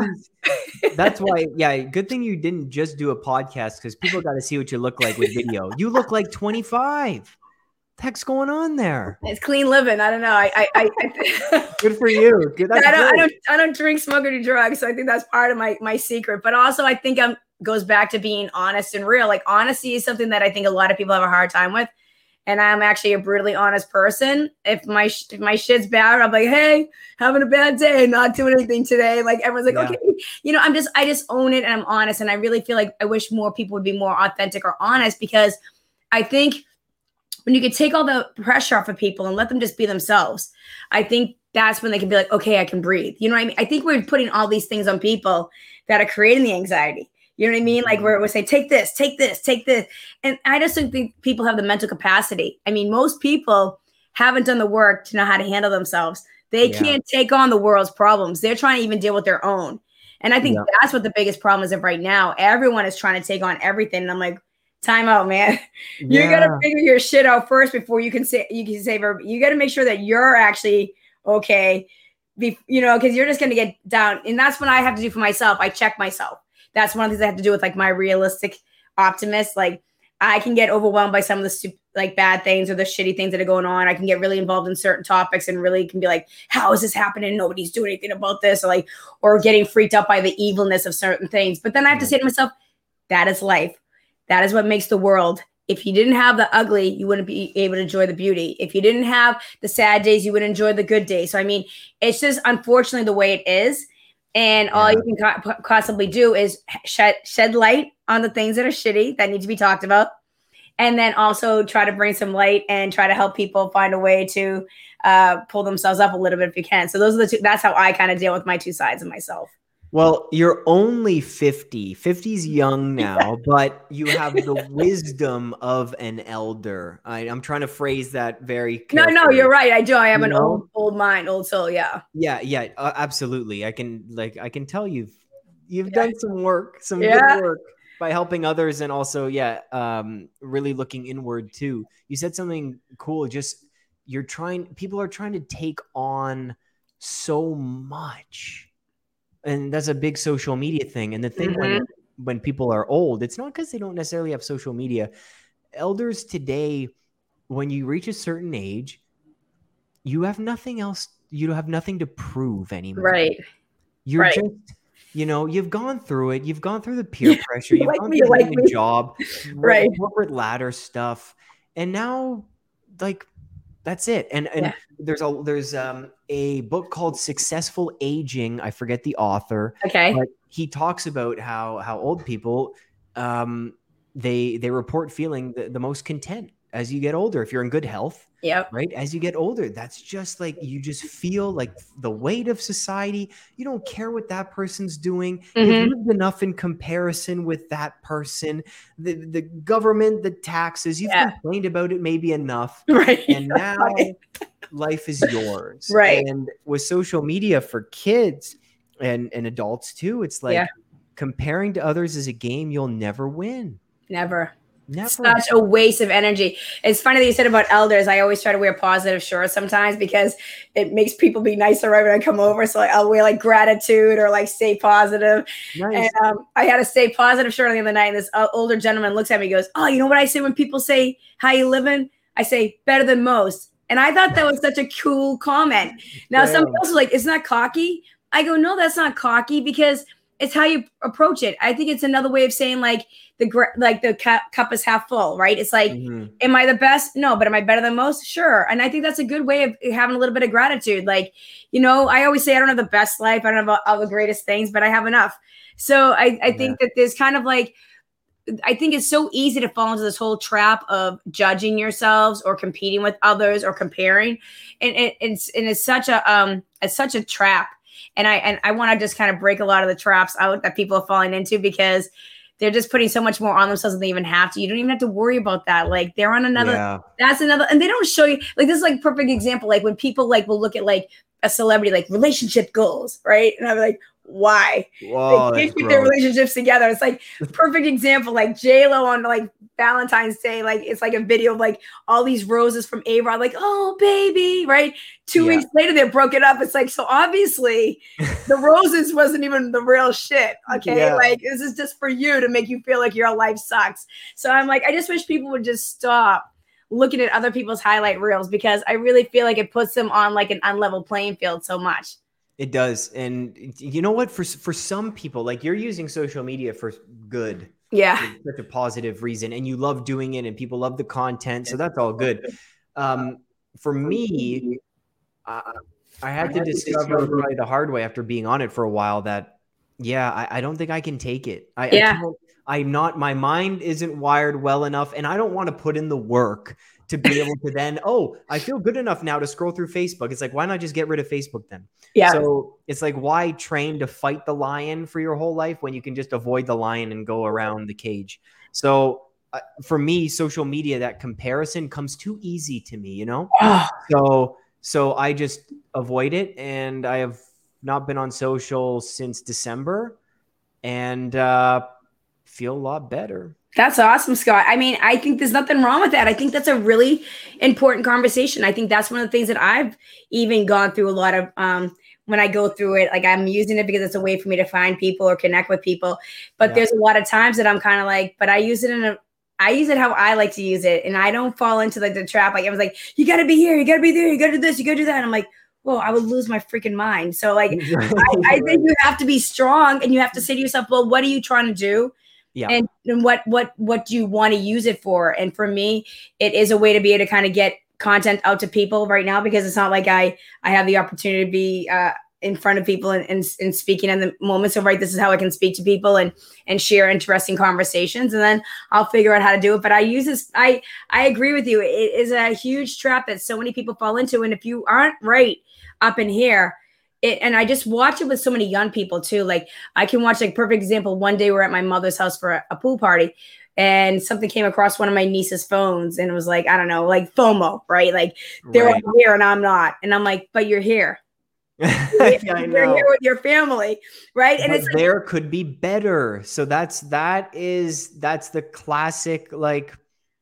C: that's why [laughs] yeah good thing you didn't just do a podcast because people got to see what you look like with video. You look like 25 heck's going on there?
B: It's clean living. I don't know. I, I, I [laughs]
C: good for you. Good.
B: I don't, I don't, I don't drink, smoke, or do drugs. So I think that's part of my my secret. But also, I think I'm goes back to being honest and real. Like honesty is something that I think a lot of people have a hard time with. And I'm actually a brutally honest person. If my if my shit's bad, I'm like, hey, having a bad day, not doing anything today. Like everyone's like, yeah. okay, you know, I'm just I just own it and I'm honest. And I really feel like I wish more people would be more authentic or honest because I think when you can take all the pressure off of people and let them just be themselves, I think that's when they can be like, okay, I can breathe. You know what I mean? I think we're putting all these things on people that are creating the anxiety. You know what I mean? Like where we say, take this, take this, take this. And I just don't think people have the mental capacity. I mean, most people haven't done the work to know how to handle themselves. They yeah. can't take on the world's problems. They're trying to even deal with their own. And I think yeah. that's what the biggest problem is of right now. Everyone is trying to take on everything. And I'm like, time out, man. Yeah. [laughs] You gotta figure your shit out first before you can say you can say you gotta make sure that you're actually okay. Be, you know, because you're just gonna get down. And that's what I have to do for myself. I check myself. That's one of the things I have to do with like my realistic optimist. Like I can get overwhelmed by some of the stupid, like bad things or the shitty things that are going on. I can get really involved in certain topics and really can be like, how is this happening? Nobody's doing anything about this, or like, or getting freaked out by the evilness of certain things. But then I have to mm. say to myself, that is life. That is what makes the world. If you didn't have the ugly, you wouldn't be able to enjoy the beauty. If you didn't have the sad days, you would enjoy the good days. So, I mean, it's just unfortunately the way it is. And yeah. all you can co- possibly do is shed, shed light on the things that are shitty that need to be talked about. And then also try to bring some light and try to help people find a way to uh, pull themselves up a little bit if you can. So, those are the two, that's how I kind of deal with my two sides of myself.
C: Well, you're only 50. 50's young now, but you have the wisdom of an elder. I, am trying to phrase that very
B: carefully. No, no, you're right. I do. I am you an know? old old mind, old soul, yeah.
C: Yeah, yeah, uh, absolutely. I can like I can tell you've you've yeah. done some work, some yeah. good work by helping others and also yeah, um really looking inward too. You said something cool just you're trying people are trying to take on so much and that's a big social media thing. And the thing mm-hmm. when when people are old, it's not because they don't necessarily have social media. Elders today when you reach a certain age, you have nothing else. You don't have nothing to prove anymore.
B: Right.
C: You're
B: right.
C: just, you know, you've gone through it. You've gone through the peer [laughs] pressure. You've
B: like
C: gone
B: me,
C: through
B: like
C: a
B: me.
C: job, [laughs]
B: Right.
C: corporate ladder stuff, and now, like, that's it. And and
B: Yeah.
C: there's a there's um a book called Successful Aging. I forget the author,
B: Okay.
C: but he talks about how how old people um they they report feeling the, the most content as you get older if you're in good health
B: Yep.
C: right as you get older that's just like you just feel like the weight of society you don't care what that person's doing
B: Mhm.
C: you've lived enough in comparison with that person the the government the taxes you've
B: Yeah.
C: complained about it maybe enough [laughs]
B: Right. [laughs]
C: and now
B: Right.
C: life is yours
B: Right.
C: and with social media for kids and and adults too it's like
B: Yeah.
C: comparing to others is a game you'll never win
B: Never.
C: Never
B: Such a waste of energy. It's funny that you said about elders. I always try to wear positive shirts sometimes because it makes people be nicer right when I come over. So like, I'll wear like gratitude or like stay positive.
C: nice.
B: And um, I had a stay positive shirt on the other night, and this uh, older gentleman looks at me, and goes, "Oh, you know what I say when people say how you living? I say better than most." And I thought that was such a cool comment. Now, some
C: Damn.
B: people are like, "Isn't that cocky?" I go, "No, that's not cocky because it's how you approach it. I think it's another way of saying like the like the cup, is half full, right? It's like."
C: Mhm.
B: am I the best? No, but am I better than most? Sure. And I think that's a good way of having a little bit of gratitude. Like, you know, I always say I don't have the best life, I don't have all- the greatest things, but I have enough. So I, I think that there's kind of like, I think it's so easy to fall into this whole trap of judging yourselves or competing with others or comparing, and it, it's and it's such a um it's such a trap. And I and I want to just kind of break a lot of the traps out that people are falling into because they're just putting so much more on themselves than they even have to. You don't even have to worry about that. Like they're on another
C: yeah.
B: that's another and they don't show you like this is like perfect example like when people like will look at like a celebrity like relationship goals right and i'm like why?
C: Whoa,
B: they can't keep their relationships together. It's like perfect example like j-lo on like valentine's day like it's like a video of like all these roses from a-rod like oh baby right? Two
C: Yeah.
B: weeks later they're broken up. It's like so obviously [laughs] the roses wasn't even the real shit okay?
C: Yeah.
B: like this is just for you to make you feel like your life sucks. So i'm like i just wish people would just stop looking at other people's highlight reels because I really feel like it puts them on like an unlevel playing field so much.
C: It does, and you know what? For for some people, like you're using social media for good,
B: Yeah.
C: for such a positive reason, and you love doing it, and people love the content, so that's all good. Um, for me, I, I had to discover probably the hard way after being on it for a while that, yeah, I, I don't think I can take it. I,
B: Yeah.
C: I I'm not. My mind isn't wired well enough, and I don't want to put in the work to be able to then. Oh, I feel good enough now to scroll through Facebook. It's like, why not just get rid of Facebook then?
B: Yeah.
C: So it's like, why train to fight the lion for your whole life when you can just avoid the lion and go around the cage? So uh, for me, social media, that comparison comes too easy to me, you know?
B: Oh,
C: So, so I just avoid it. And I have not been on social since December and uh, feel a lot better.
B: That's awesome, Scott. I mean, I think there's nothing wrong with that. I think that's a really important conversation. I think that's one of the things that I've even gone through a lot of um when I go through it. Like I'm using it because it's a way for me to find people or connect with people. But
C: Yeah.
B: there's a lot of times that I'm kind of like, but I use it in a I use it how I like to use it, and I don't fall into like the trap. Like I was like, you got to be here, you got to be there, you got to do this, you got to do that. And I'm like, whoa, I would lose my freaking mind. So like, [laughs] I, I think you have to be strong, and you have to say to yourself, well, what are you trying to do?
C: Yeah.
B: And, and what what what do you want to use it for? And for me, it is a way to be able to kind of get content out to people right now because it's not like I I have the opportunity to be uh, in front of people and, and, and speaking in the moment. So right, this is how I can speak to people and and share interesting conversations, and then I'll figure out how to do it. But I use this. I I agree with you. It is a huge trap that so many people fall into, and if you aren't right up in here. It, and I just watch it with so many young people too. Like I can watch like perfect example. One day we're at my mother's house for a, a pool party, and something came across one of my niece's phones, and it was like I don't know, like FOMO, right? Like they're
C: Right.
B: here and I'm not, and I'm like, but you're here.
C: yeah, [laughs]
B: You're here with your family, right? And
C: But
B: it's like,
C: there could be better. So that's that is that's the classic like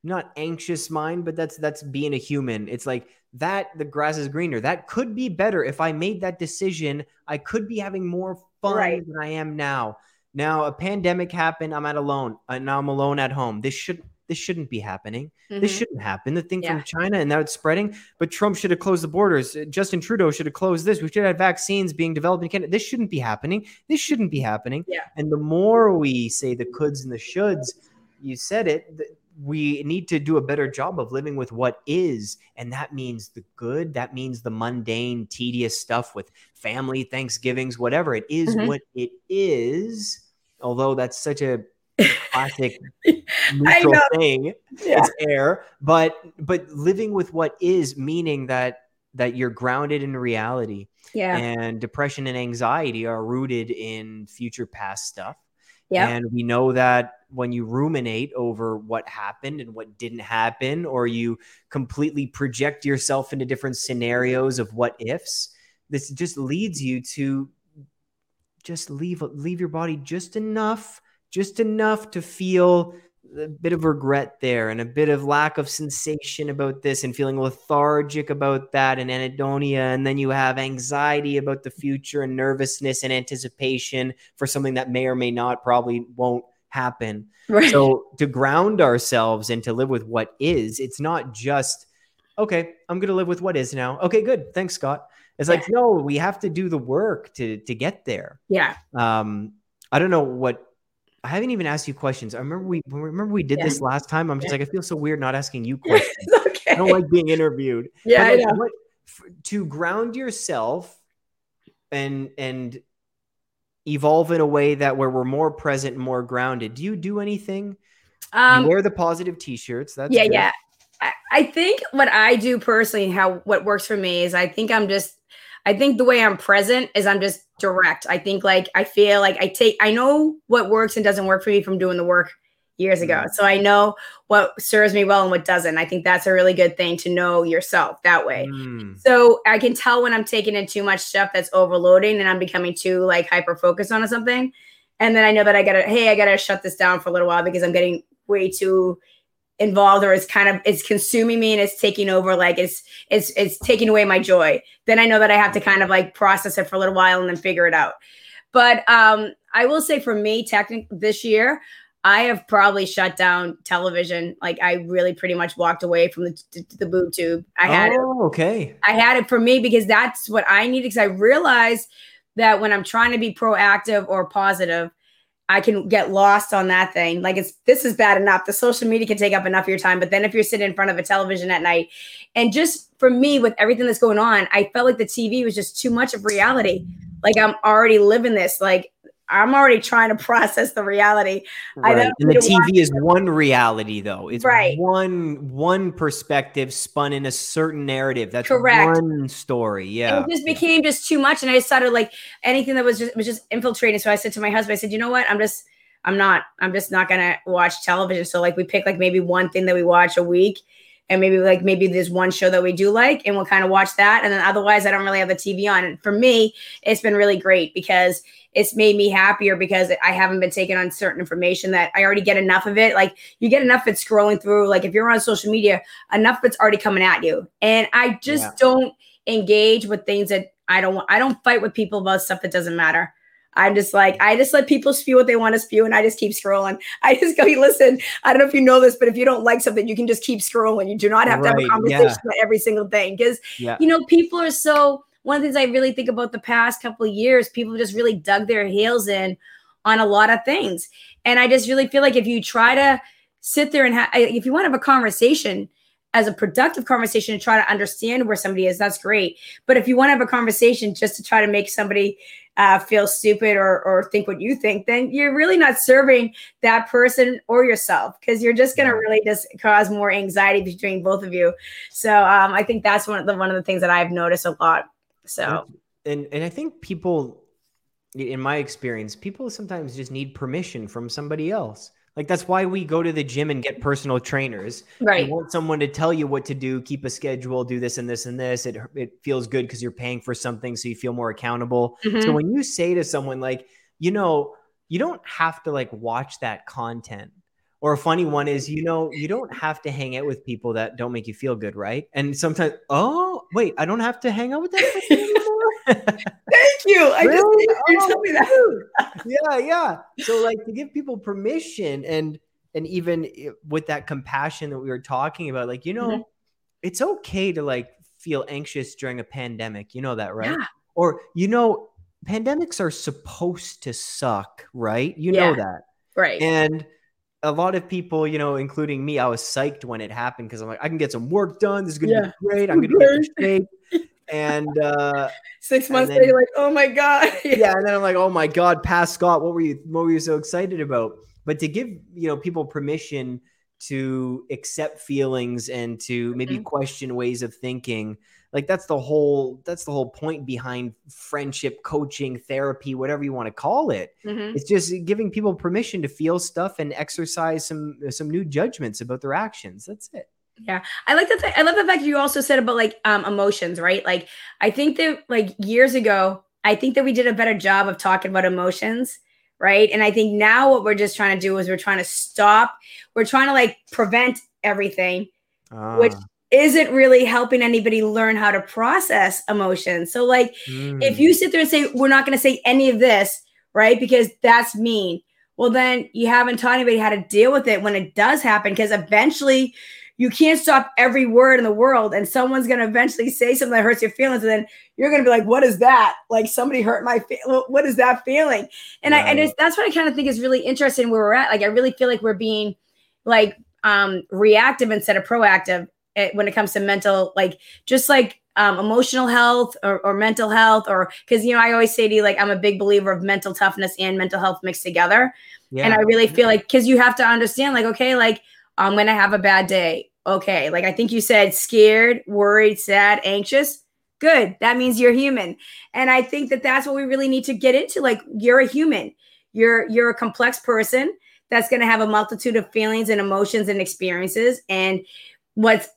C: not anxious mind, but that's that's being a human. It's like that the grass is greener. That could be better if I made that decision. I could be having more fun
B: Right.
C: than I am now. Now a pandemic happened. I'm at alone. Uh, now I'm alone at home. This should this shouldn't be happening.
B: Mhm.
C: This shouldn't happen. The thing
B: Yeah.
C: from China and now it's spreading. But Trump should have closed the borders. Justin Trudeau should have closed this. We should have vaccines being developed in Canada. This shouldn't be happening. This shouldn't be happening.
B: Yeah.
C: And the more we say the coulds and the shoulds, you said it. th- we need to do a better job of living with what is. And that means the good. That means the mundane, tedious stuff with family, Thanksgivings, whatever. It is
B: Mhm.
C: what it is. Although that's such a classic [laughs] neutral thing.
B: Yeah.
C: It's air. But but living with what is, meaning that that you're grounded in reality
B: Yeah.
C: and depression and anxiety are rooted in future past stuff.
B: Yeah.
C: And we know that when you ruminate over what happened and what didn't happen, or you completely project yourself into different scenarios of what ifs, this just leads you to just leave leave your body just enough, just enough to feel a bit of regret there and a bit of lack of sensation about this and feeling lethargic about that and anhedonia. And then you have anxiety about the future and nervousness and anticipation for something that may or may not probably won't happen.
B: Right.
C: so to ground ourselves and to live with what is it's not just okay i'm going to live with what is now. Okay good. Thanks scott. It's like no we have to do the work to to get there.
B: Yeah.
C: um i don't know what i haven't even asked you questions i remember we remember we did
B: Yeah.
C: this last time i'm just
B: Yeah.
C: like i feel so weird not asking you [laughs] questions
B: okay.
C: i don't like being interviewed
B: yeah,
C: like,
B: know.
C: what- f- to ground yourself and and evolve in a way that where we're more present more grounded do you do anything
B: Um,
C: you wear the positive t-shirts that's
B: yeah,
C: good.
B: yeah. I, I think what I do personally, how what works for me is I think I'm just I think the way I'm present is I'm just direct. I think like I feel like I take I know what works and doesn't work for me from doing the work years ago. So I know what serves me well and what doesn't. I think that's a really good thing to know yourself that way.
C: Mm,
B: So I can tell when I'm taking in too much stuff that's overloading and I'm becoming too like hyper focused on something. And then I know that I gotta, hey, I gotta shut this down for a little while because I'm getting way too involved or it's kind of it's consuming me and it's taking over like it's it's it's taking away my joy. Then i know that i have to kind of like process it for a little while and then figure it out. But um i will say for me technically this year i have probably shut down television. Like i really pretty much walked away from the, the, the boob tube. I had it.
C: Oh, okay.
B: I had it for me because that's what I needed. Because I realized that when I'm trying to be proactive or positive, I can get lost on that thing. Like it's this is bad enough. The social media can take up enough of your time, but then if you're sitting in front of a television at night, and just for me with everything that's going on, I felt like the TV was just too much of reality. Like I'm already living this. Like I'm already trying to [laughs] process the reality. I
C: right. and the
B: need to watch
C: tv is one reality though it's
B: Right.
C: one one perspective spun in a certain narrative that's
B: Correct.
C: one story yeah
B: it just became just too much. And I started like anything that was just was just infiltrating. So I said to my husband, I said, you know what? I'm just I'm not, I'm just not gonna watch television. So like we pick like maybe one thing that we watch a week. And maybe like maybe there's one show that we do like, and we'll kind of watch that. And then otherwise, I don't really have the TV on. And for me, it's been really great because it's made me happier because I haven't been taking on certain information that I already get enough of it. Like you get enough of it scrolling through. Like if you're on social media, enough of it's already coming at you. And I just
C: Yeah.
B: don't engage with things that I don't want. I don't fight with people about stuff that doesn't matter. I'm just like, I just let people spew what they want to spew and I just keep scrolling. [laughs] I just go, listen, I don't know if you know this, but if you don't like something, you can just keep scrolling. You do not have to have a conversation
C: yeah.
B: about every single thing. Because
C: yeah
B: you know, people are so one of the things I really think about the past couple of years, people just really dug their heels in on a lot of things. And I just really feel like if you try to sit there and ha- if you want to have a conversation as a productive conversation and try to understand where somebody is, that's great. But if you want to have a conversation just to try to make somebody uh, feel stupid or, or think what you think, then you're really not serving that person or yourself because you're just going to really just cause more anxiety between both of you. So um, I think that's one of the one of the things that I've noticed a lot. So
C: and and I think people, in my experience, people sometimes just need permission from somebody else. Like that's why we go to the gym and get personal trainers.
B: right,
C: You want someone to tell you what to do, keep a schedule, do this and this and this. It it feels good because you're paying for something, so you feel more accountable. So
B: Mhm.
C: when you say to someone like, you know, you don't have to like watch that content. Or a funny one is, you know, you [laughs] don't have to hang out with people that don't make you feel good, right? And sometimes, oh, wait, I don't have to hang out with that person anymore. [laughs]
B: thank you. I
C: Really?
B: just you
C: Oh,
B: me that. [laughs]
C: yeah, yeah. So like to give people permission and and even with that compassion that we were talking about, like, you know, mm-hmm. it's okay to like feel anxious during a pandemic. You know that, right? Yeah. Or, you know, pandemics are supposed to suck, right? You yeah. know that.
B: Right.
C: And a lot of people, you know, including me, I was psyched when it happened because I'm like, I can get some work done. This is gonna yeah. be great. I'm [laughs] gonna get in shape. And uh
B: six months then, later, like, oh my god. [laughs]
C: yeah, and then I'm like, oh my god, past Scott, what were you what were you so excited about? But to give you know people permission to accept feelings and to maybe mm-hmm. question ways of thinking. Like that's the whole that's the whole point behind friendship coaching therapy whatever you want to call it. Mm-hmm. it's just giving people permission to feel stuff and exercise some some new judgments about their actions. That's it.
B: Yeah i like that th- i love the fact you also said about like um emotions right? Like i think that like years ago i think that we did a better job of talking about emotions right and i think now what we're just trying to do is we're trying to stop we're trying to like prevent everything which ah isn't really helping anybody learn how to process emotions. So, like, mm. if you sit there and say, We're not going to say any of this, right? Because that's mean. Well, then you haven't taught anybody how to deal with it when it does happen. Because eventually you can't stop every word in the world, and someone's going to eventually say something that hurts your feelings. And then you're going to be like, What is that? Like, somebody hurt my feeling. What is that feeling? And right. I, and that's what I kind of think is really interesting where we're at. Like, I really feel like we're being like um reactive instead of proactive when it comes to mental, like just like um, emotional health or, or mental health, or because you know I always say to you like I'm a big believer of mental toughness and mental health mixed together, yeah. and I really feel like because you have to understand like okay like I'm gonna have a bad day, okay like I think you said scared, worried, sad, anxious. Good, that means you're human, and I think that that's what we really need to get into. Like you're a human, you're you're a complex person that's going to have a multitude of feelings and emotions and experiences and what's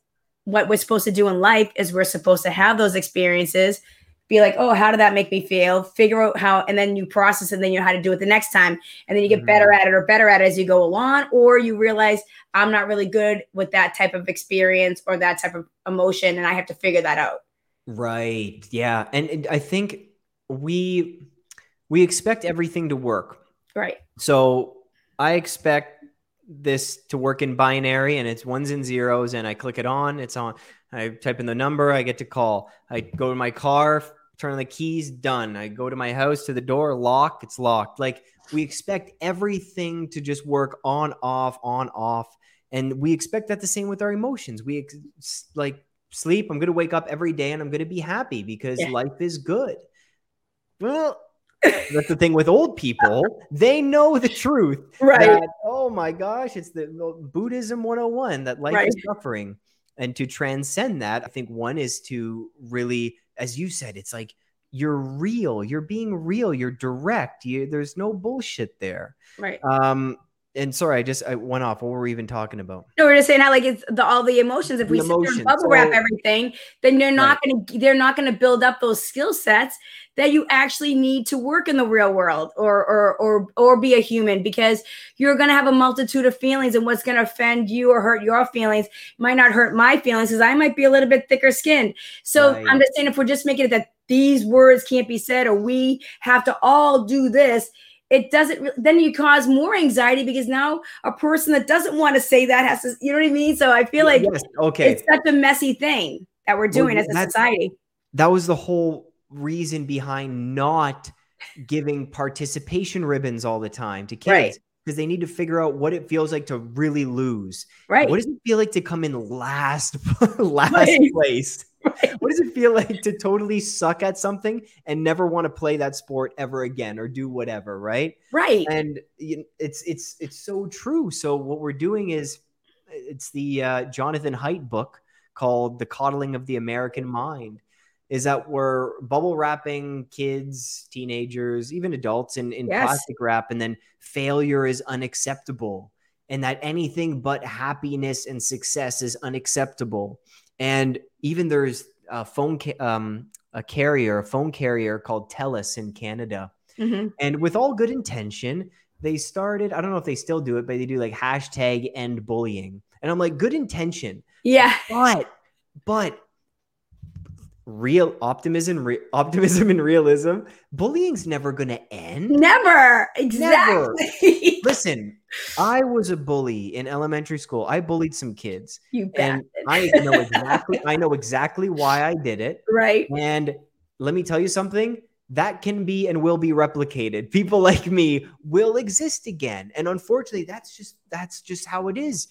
B: what we're supposed to do in life is we're supposed to have those experiences be like oh how did that make me feel? Figure out how and then you process and then you know how to do it the next time and then you get mm-hmm. better at it or better at it as you go along or you realize i'm not really good with that type of experience or that type of emotion and i have to figure that out.
C: Right. Yeah. And, and i think we we expect everything to work.
B: Right.
C: So i expect this to work in binary and it's ones and zeros and I click it on, it's on. I type in the number, I get to call. I go to my car, turn on the keys, done. I go to my house to the door, lock, it's locked. Like we expect everything to just work on, off, on, off. And we expect that the same with our emotions. We ex- like sleep, I'm going to wake up every day and I'm going to be happy because yeah. life is good. Well, [coughs] that's the thing with old people. They know the truth.
B: Right. That,
C: oh my gosh, it's the Buddhism 101 that life right. is suffering. And to transcend that, I think one is to really, as you said, it's like you're real. You're being real. You're direct. You, there's no bullshit there.
B: Right.
C: Um, and sorry, I just I went off. What were we even talking about?
B: No, we're just saying how like it's the all the emotions. If we sit there and bubble wrap everything, then they're not right. gonna they're not gonna build up those skill sets that you actually need to work in the real world or or or or be a human because you're gonna have a multitude of feelings and what's gonna offend you or hurt your feelings might not hurt my feelings because I might be a little bit thicker skinned. So right. I'm just saying if we're just making it that these words can't be said or we have to all do this it doesn't then you cause more anxiety because now a person that doesn't want to say that has to you know what i mean so i feel like yes,
C: okay
B: it's such a messy thing that we're doing well, as a society
C: that was the whole reason behind not giving participation ribbons all the time to kids right because they need to figure out what it feels like to really lose.
B: Right.
C: What does it feel like to come in last [laughs] last right. place? Right. [laughs] What does it feel like to totally suck at something and never want to play that sport ever again or do whatever, right?
B: Right.
C: And it's it's it's so true. So what we're doing is it's the uh, Jonathan Haidt book called The Coddling of the American Mind is that we're bubble wrapping kids, teenagers, even adults in, in yes. plastic wrap, and then failure is unacceptable, and that anything but happiness and success is unacceptable. And even there's a phone ca- um, a carrier, a phone carrier called TELUS in Canada. Mm-hmm. And with all good intention, they started, I don't know if they still do it, but they do like hashtag end bullying. And I'm like, good intention.
B: Yeah.
C: But, but real optimism, re- optimism and realism, bullying's never going to end.
B: Never. Exactly.
C: Never. [laughs] Listen, I was a bully in elementary school. I bullied some kids.
B: You
C: and I know exactly I know exactly why I did it.
B: Right.
C: And let me tell you something, that can be and will be replicated. People like me will exist again. And unfortunately, that's just that's just how it is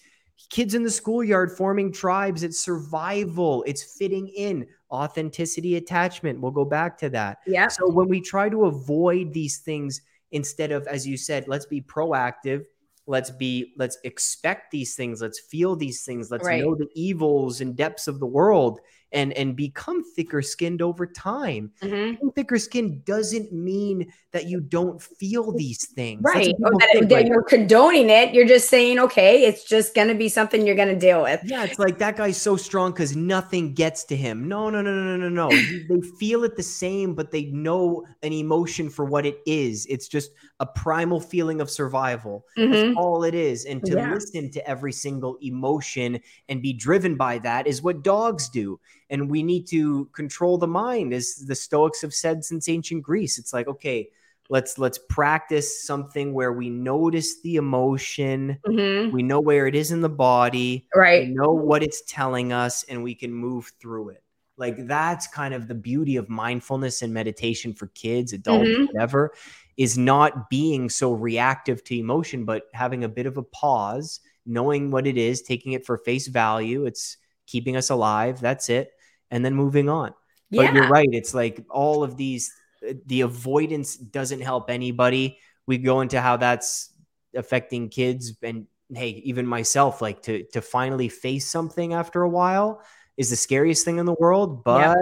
C: kids in the schoolyard forming tribes it's survival it's fitting in authenticity attachment we'll go back to that
B: yeah
C: so when we try to avoid these things instead of as you said let's be proactive let's be let's expect these things let's feel these things let's right. know the evils and depths of the world and and become thicker skinned over time. Mm-hmm. Thicker skin doesn't mean that you don't feel these things,
B: right? Or that, think, that like, you're condoning it. You're just saying, okay, it's just going to be something you're going to deal with.
C: Yeah, it's like that guy's so strong because nothing gets to him. No, no, no, no, no, no, no. [laughs] they feel it the same, but they know an emotion for what it is. It's just a primal feeling of survival. Mm-hmm. That's all it is. And to yeah. listen to every single emotion and be driven by that is what dogs do and we need to control the mind as the stoics have said since ancient greece. It's like okay let's let's practice something where we notice the emotion mm-hmm. we know where it is in the body
B: right.
C: we know what it's telling us and we can move through it. Like that's kind of the beauty of mindfulness and meditation for kids adults mm-hmm. whatever is not being so reactive to emotion but having a bit of a pause knowing what it is taking it for face value. It's keeping us alive. That's it and then moving on. Yeah. But you're right. It's like all of these, uh, the avoidance doesn't help anybody. We go into how that's affecting kids and hey, even myself, like to to finally face something after a while is the scariest thing in the world. But yeah.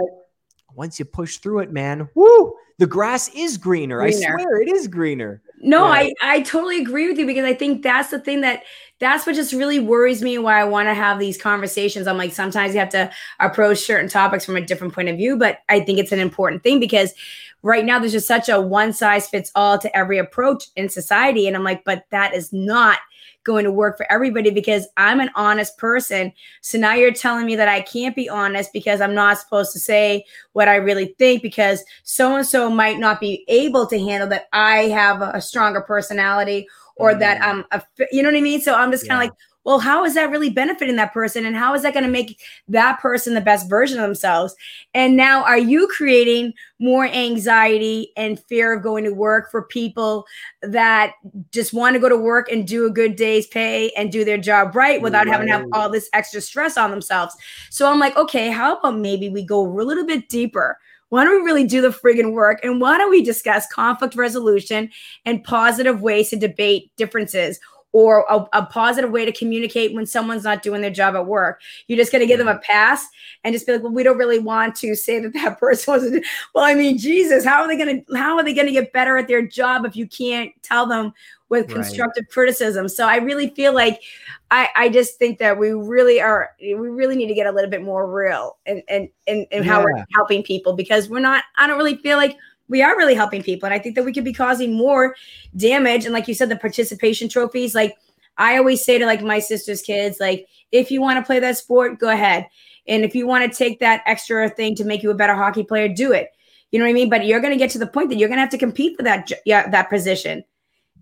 C: once you push through it, man, woo, the grass is greener. greener. I swear it is greener.
B: No, yeah. I, I totally agree with you because I think that's the thing that that's what just really worries me why I want to have these conversations. I'm like, sometimes you have to approach certain topics from a different point of view, but I think it's an important thing because right now there's just such a one size fits all to every approach in society. And I'm like, but that is not going to work for everybody because I'm an honest person. So now you're telling me that I can't be honest because I'm not supposed to say what I really think because so and so might not be able to handle that I have a stronger personality or mm that I'm a, you know what I mean? So I'm just kind of yeah. like, well, how is that really benefiting that person? And how is that going to make that person the best version of themselves? And now, are you creating more anxiety and fear of going to work for people that just want to go to work and do a good day's pay and do their job right without right. having to have all this extra stress on themselves? So I'm like, okay, how about maybe we go a little bit deeper? Why don't we really do the friggin' work? And why don't we discuss conflict resolution and positive ways to debate differences? Or a, a, positive way to communicate when someone's not doing their job at work. You're just going to give them a pass and just be like, well, we don't really want to say that that [laughs] person wasn't. Well, I mean, Jesus, how are they going to how are they going to get better at their job if you can't tell them with constructive right. criticism? So I really feel like I I just think that we really are we really need to get a little bit more real and and and, and yeah. how we're helping people because we're not. I don't really feel like we are really helping people. And I think that we could be causing more damage. And like you said, the participation trophies, like I always say to like my sister's kids, like, if you want to play that sport, go ahead. And if you want to take that extra thing to make you a better hockey player, do it. You know what I mean? But you're going to get to the point that you're going to have to compete for that yeah, that position.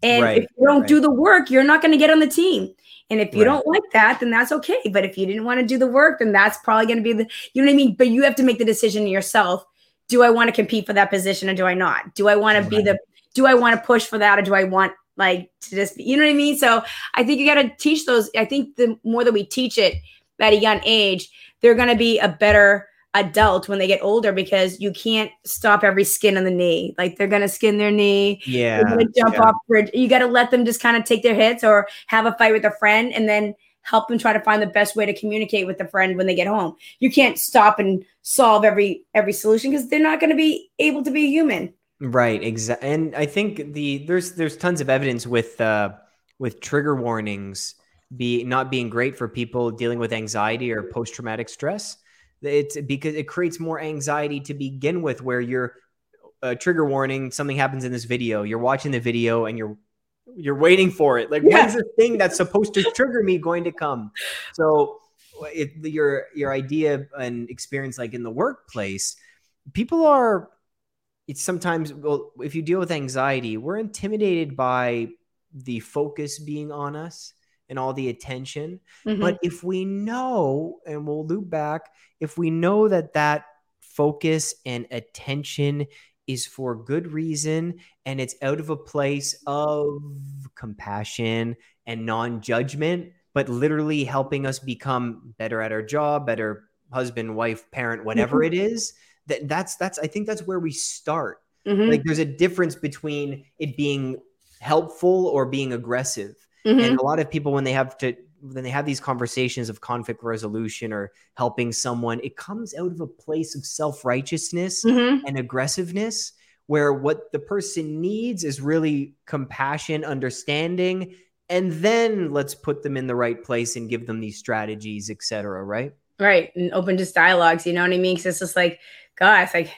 B: And right, if you don't right. do the work, you're not going to get on the team. And if you right. don't like that, then that's okay. But if you didn't want to do the work, then that's probably going to be the, you know what I mean? But you have to make the decision yourself do I want to compete for that position or do I not? Do I want to be the do I want to push for that or do I want like to just you know what I mean? So I think you got to teach those. I think the more that we teach it at a young age, they're going to be a better adult when they get older because you can't stop every skin on the knee. Like they're gonna skin their knee.
C: Yeah.
B: They're gonna jump yeah. off bridge. You got to let them just kind of take their hits or have a fight with a friend and then help them try to find the best way to communicate with the friend when they get home. You can't stop and solve every every solution because they're not going to be able to be human.
C: Right, exactly. And I think the there's there's tons of evidence with uh with trigger warnings be not being great for people dealing with anxiety or post traumatic stress. It's because it creates more anxiety to begin with where you're a trigger warning something happens in this video you're watching the video and you're you're waiting for it. Like, yeah. when's the thing that's supposed to trigger me going to come? So if your your idea and experience like in the workplace, people are it's sometimes well if you deal with anxiety, we're intimidated by the focus being on us and all the attention. Mm-hmm. But if we know and we'll loop back, if we know that that focus and attention is for good reason and it's out of a place of compassion and non-judgment but literally helping us become better at our job better husband wife parent whatever mm-hmm. it is that that's that's i think that's where we start mm-hmm. like there's a difference between it being helpful or being aggressive mm-hmm. and a lot of people when they have to when they have these conversations of conflict resolution or helping someone, it comes out of a place of self righteousness mm-hmm. and aggressiveness, where what the person needs is really compassion, understanding, and then let's put them in the right place and give them these strategies, etc. Right?
B: Right, and open just dialogues. You know what I mean? Because it's just like, gosh, like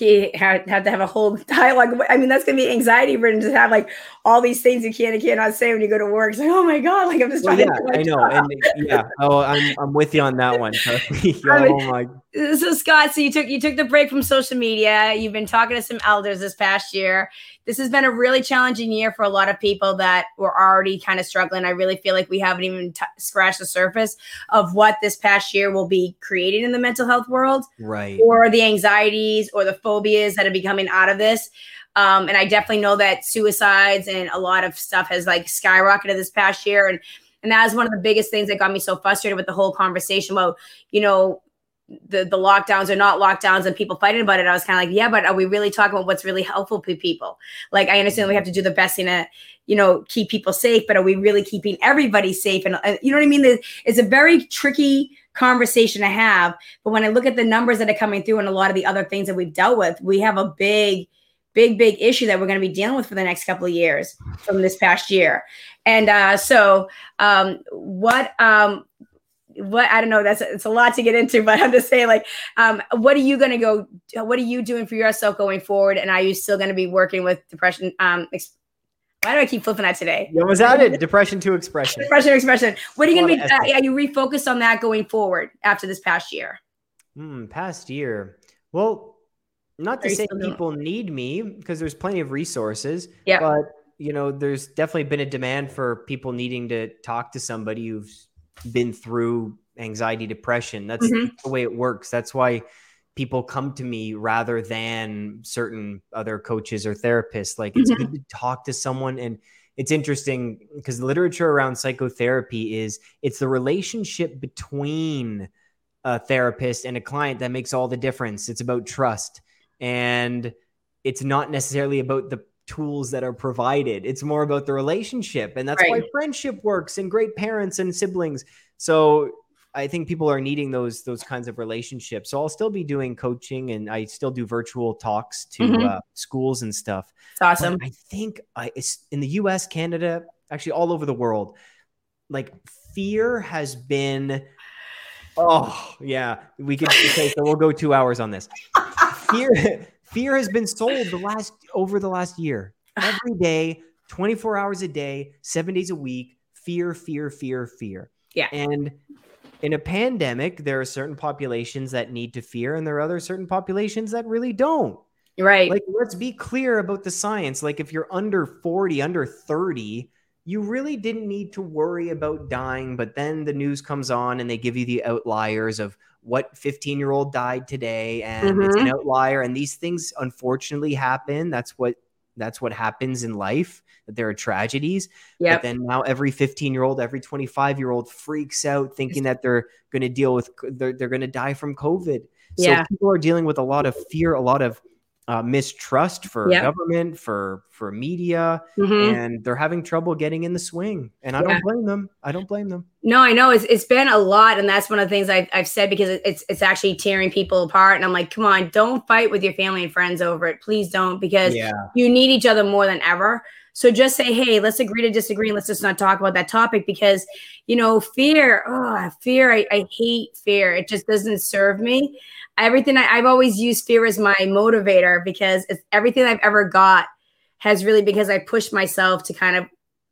B: you have, have to have a whole [laughs] dialogue. I mean, that's gonna be anxiety ridden to have like all these things you can and cannot say when you go to work. It's like, oh my god, like I'm just well,
C: trying yeah, to. I know, and yeah, oh, I'm I'm with you on that one. [laughs] [laughs] oh
B: my. So Scott, so you took you took the break from social media. You've been talking to some elders this past year. This has been a really challenging year for a lot of people that were already kind of struggling. I really feel like we haven't even t- scratched the surface of what this past year will be creating in the mental health world,
C: right?
B: Or the anxieties or the phobias that are becoming out of this. Um, and I definitely know that suicides and a lot of stuff has like skyrocketed this past year. And and that was one of the biggest things that got me so frustrated with the whole conversation about, you know, the the lockdowns are not lockdowns and people fighting about it. I was kind of like, yeah, but are we really talking about what's really helpful to people? Like, I understand we have to do the best thing to, you know, keep people safe, but are we really keeping everybody safe? And you know what I mean? It's a very tricky conversation to have. But when I look at the numbers that are coming through and a lot of the other things that we've dealt with, we have a big big, big issue that we're going to be dealing with for the next couple of years from this past year. And uh, so, um, what, um, what I don't know. That's it's a lot to get into, but I'm just saying, like, um, what are you going to go? What are you doing for yourself going forward? And are you still going to be working with depression? Um, ex- why do I keep flipping that today?
C: You almost added depression to expression.
B: Depression to expression. What are you going to be? Uh, are you refocused on that going forward after this past year?
C: Mm, past year. Well, not to say people need me because there's plenty of resources.
B: Yeah.
C: But you know, there's definitely been a demand for people needing to talk to somebody who's been through anxiety, depression. That's mm-hmm. the way it works. That's why people come to me rather than certain other coaches or therapists. Like it's mm-hmm. good to talk to someone and it's interesting because the literature around psychotherapy is it's the relationship between a therapist and a client that makes all the difference. It's about trust and it's not necessarily about the tools that are provided. It's more about the relationship and that's right. why friendship works and great parents and siblings. So i think people are needing those those kinds of relationships. So i'll still be doing coaching and i still do virtual talks to mm-hmm. uh, schools and stuff.
B: It's awesome.
C: But i think I, it's in the us canada actually all over the world like fear has been oh yeah we could okay so we'll go two hours on this. Fear fear has been sold the last over the last year. [sighs] Every day, 24 hours a day, 7 days a week, fear, fear, fear, fear.
B: Yeah.
C: And in a pandemic, there are certain populations that need to fear and there are other certain populations that really don't.
B: Right.
C: Like let's be clear about the science. Like if you're under 40, under 30, you really didn't need to worry about dying, but then the news comes on and they give you the outliers of what 15 year old died today and mm-hmm. it's an mm-hmm. outlier and these things unfortunately happen that's what that's what happens in life that there are tragedies
B: Yeah.
C: but then now every 15 year old every 25 year old freaks out thinking that they're going to deal with they're, they're going to die from covid
B: yeah.
C: so people are dealing with a lot of fear a lot of uh, mistrust for yep. government, for for media, mm-hmm. and they're having trouble getting in the swing. And I yeah. don't blame them. I don't blame them.
B: No, I know it's it's been a lot, and that's one of the things I've, I've said because it's it's actually tearing people apart. And I'm like, come on, don't fight with your family and friends over it. Please don't, because yeah. you need each other more than ever. So just say, hey, let's agree to disagree. And let's just not talk about that topic because, you know, fear, oh, fear, I, I hate fear. It just doesn't serve me everything I, have always used fear as my motivator because it's everything I've ever got has really because I pushed myself to kind of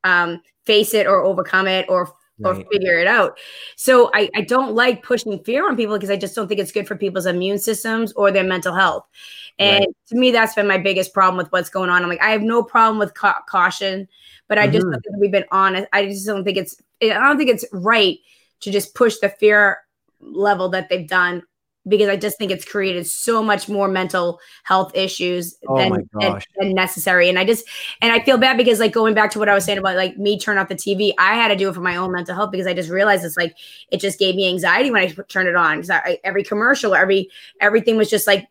B: um, face it or overcome it or right. or figure it out. So I, I don't like pushing fear on people because I just don't think it's good for people's immune systems or their mental health. And right. to me, that's been my biggest problem with what's going on. I'm like, I have no problem with ca- caution, but I just mm-hmm. we've been honest. I just don't think it's I don't think it's right to just push the fear level that they've done because I just think it's created so much more mental health issues oh than, than, than, necessary. And I just, and I feel bad because like going back to what I was saying about like me turn off the TV, I had to do it for my own mental health because I just realized it's like, it just gave me anxiety when I turned it on. Cause I, every commercial, every, everything was just like,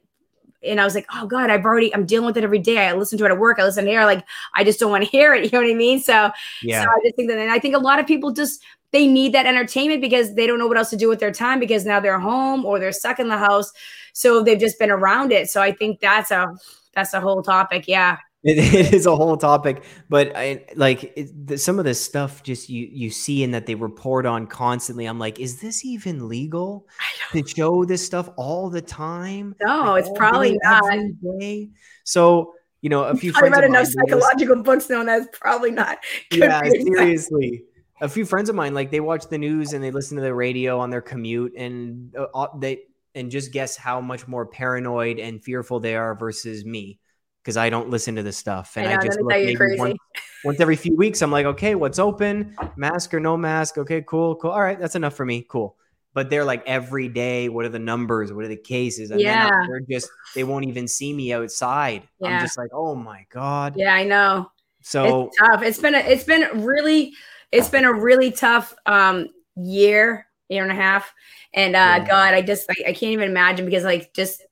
B: and I was like, oh God, I've already, I'm dealing with it every day. I listen to it at work. I listen here. Like, I just don't want to [laughs] hear it. You know what I mean? So, yeah. so I just think that, and I think a lot of people just, they need that entertainment because they don't know what else to do with their time because now they're home or they're stuck in the house. So they've just been around it. So I think that's a that's a whole topic. Yeah.
C: It, [laughs] it is a whole topic, but I like it, the, some of this stuff. Just you you see and that they report on constantly. I'm like, is this even legal to show this stuff all the time?
B: No, like, it's probably day, not.
C: Day? So you know, a few.
B: I read enough psychological books knowing that's probably not.
C: Yeah, seriously a few friends of mine like they watch the news and they listen to the radio on their commute and uh, they and just guess how much more paranoid and fearful they are versus me because I don't listen to this stuff. And I, know, I just look maybe once, once, every few weeks I'm like okay what's open? Mask or no mask? Okay cool cool. All right that's enough for me. Cool. But they're like every day what are the numbers? What are the cases? And
B: yeah.
C: they're just they won't even see me outside. Yeah. I'm just like oh my god.
B: Yeah I know.
C: So
B: it's tough. It's been a, it's been really it's been a really tough um, year, year and a half. And uh, yeah. God, I just I, I can't even imagine because like just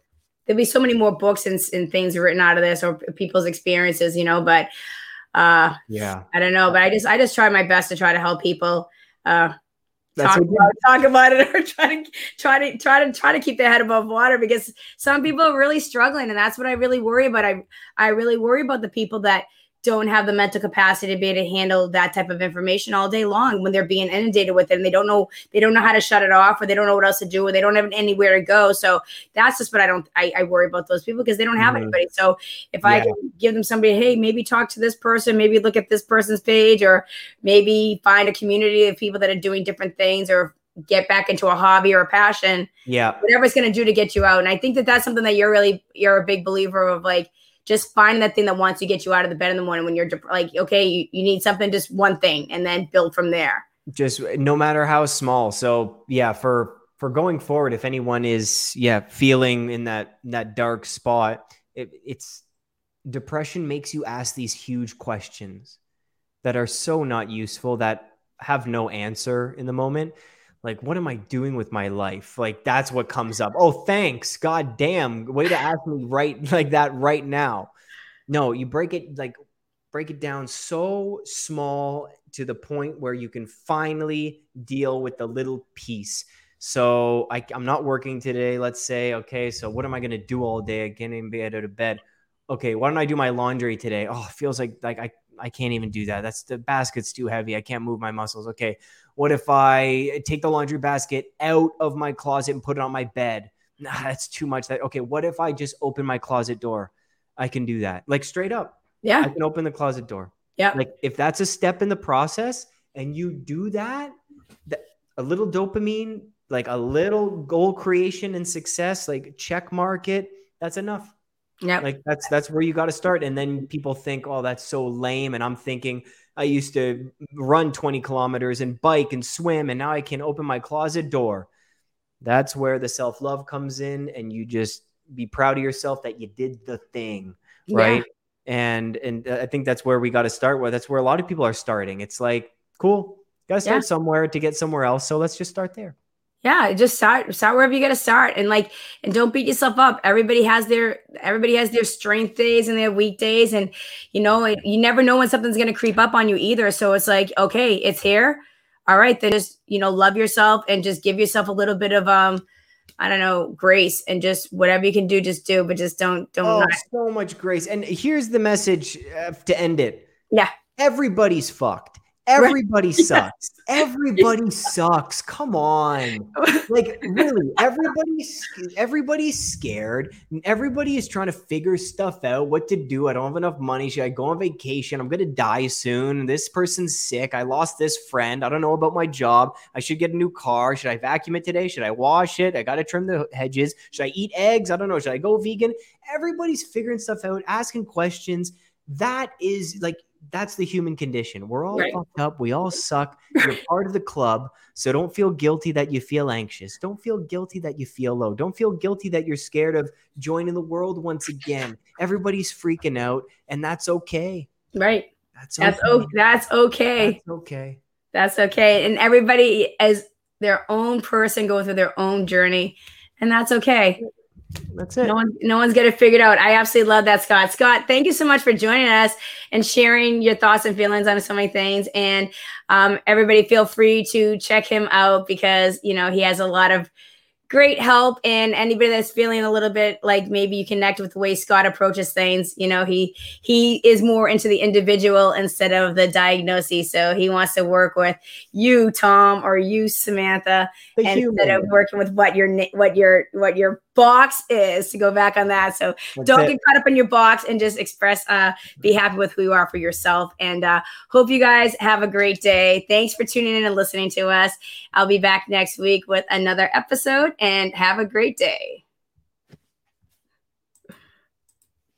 B: there'll be so many more books and, and things written out of this or people's experiences, you know. But uh,
C: yeah,
B: I don't know. But I just I just try my best to try to help people. Uh, talk about, [laughs] talk about it or try to try to try to try to keep their head above water because some people are really struggling and that's what I really worry about. I I really worry about the people that don't have the mental capacity to be able to handle that type of information all day long when they're being inundated with it and they don't know they don't know how to shut it off or they don't know what else to do or they don't have anywhere to go so that's just what i don't i, I worry about those people because they don't have mm-hmm. anybody so if yeah. i can give them somebody hey maybe talk to this person maybe look at this person's page or maybe find a community of people that are doing different things or get back into a hobby or a passion
C: yeah
B: whatever it's going to do to get you out and i think that that's something that you're really you're a big believer of like just find that thing that wants to get you out of the bed in the morning when you're like, okay, you, you need something, just one thing, and then build from there.
C: Just no matter how small. So yeah, for for going forward, if anyone is yeah feeling in that that dark spot, it, it's depression makes you ask these huge questions that are so not useful that have no answer in the moment like what am i doing with my life? Like that's what comes up. Oh thanks. God damn. Way to ask me right [laughs] like that right now. No you break it like break it down so small to the point where you can finally deal with the little piece. So I, i'm not working today let's say. Okay so what am i going to do all day? Getting out of bed. Okay why don't i do my laundry today? Oh feels like like i I can't even do that. That's the basket's too heavy. I can't move my muscles. Okay. What if I take the laundry basket out of my closet and put it on my bed? Nah, [laughs] that's too much. That okay. What if I just open my closet door? I can do that. Like straight up.
B: Yeah.
C: I can open the closet door.
B: Yeah.
C: Like if that's a step in the process and you do that, that a little dopamine, like a little goal creation and success, like check mark it, that's enough.
B: Yeah.
C: Like that's that's where you got to start. And then people think, oh, that's so lame. And I'm thinking, I used to run 20 kilometers and bike and swim, and now I can open my closet door. That's where the self love comes in, and you just be proud of yourself that you did the thing, right? Yeah. And and uh, I think that's where we got to start. Where that's where a lot of people are starting. It's like, cool, got to start yeah. somewhere to get somewhere else. So let's just start there
B: yeah just start start wherever you got to start and like and don't beat yourself up everybody has their everybody has their strength days and their weak days and you know you never know when something's going to creep up on you either so it's like okay it's here all right then just you know love yourself and just give yourself a little bit of um I don't know, grace and just whatever you can do, just do, but just don't, don't. Oh,
C: not. so much grace. And here's the message uh, to end it.
B: Yeah.
C: Everybody's fucked Everybody [laughs] sucks. Everybody sucks. Come on. Like really, everybody's everybody's scared. Everybody is trying to figure stuff out, what to do. I don't have enough money. Should I go on vacation? I'm gonna die soon. This person's sick. I lost this friend. I don't know about my job. I should get a new car. Should I vacuum it today? Should I wash it? I gotta trim the hedges. Should I eat eggs? I don't know. Should I go vegan? Everybody's figuring stuff out, asking questions. That is like that's the human condition. We're all right. fucked up. We all suck. You're part of the club. So don't feel guilty that you feel anxious. Don't feel guilty that you feel low. Don't feel guilty that you're scared of joining the world once again. Everybody's freaking out, and that's okay.
B: Right. That's okay. That's, o- that's okay.
C: That's okay.
B: That's okay. And everybody as their own person going through their own journey, and that's okay.
C: That's it.
B: No one, no one's got it figured out. I absolutely love that, Scott. Scott, thank you so much for joining us and sharing your thoughts and feelings on so many things. And um, everybody, feel free to check him out because you know he has a lot of great help and anybody that's feeling a little bit like maybe you connect with the way Scott approaches things you know he he is more into the individual instead of the diagnosis so he wants to work with you Tom or you Samantha the instead human. of working with what your what your what your box is to go back on that so that's don't it. get caught up in your box and just express uh be happy with who you are for yourself and uh hope you guys have a great day thanks for tuning in and listening to us I'll be back next week with another episode and have a great day.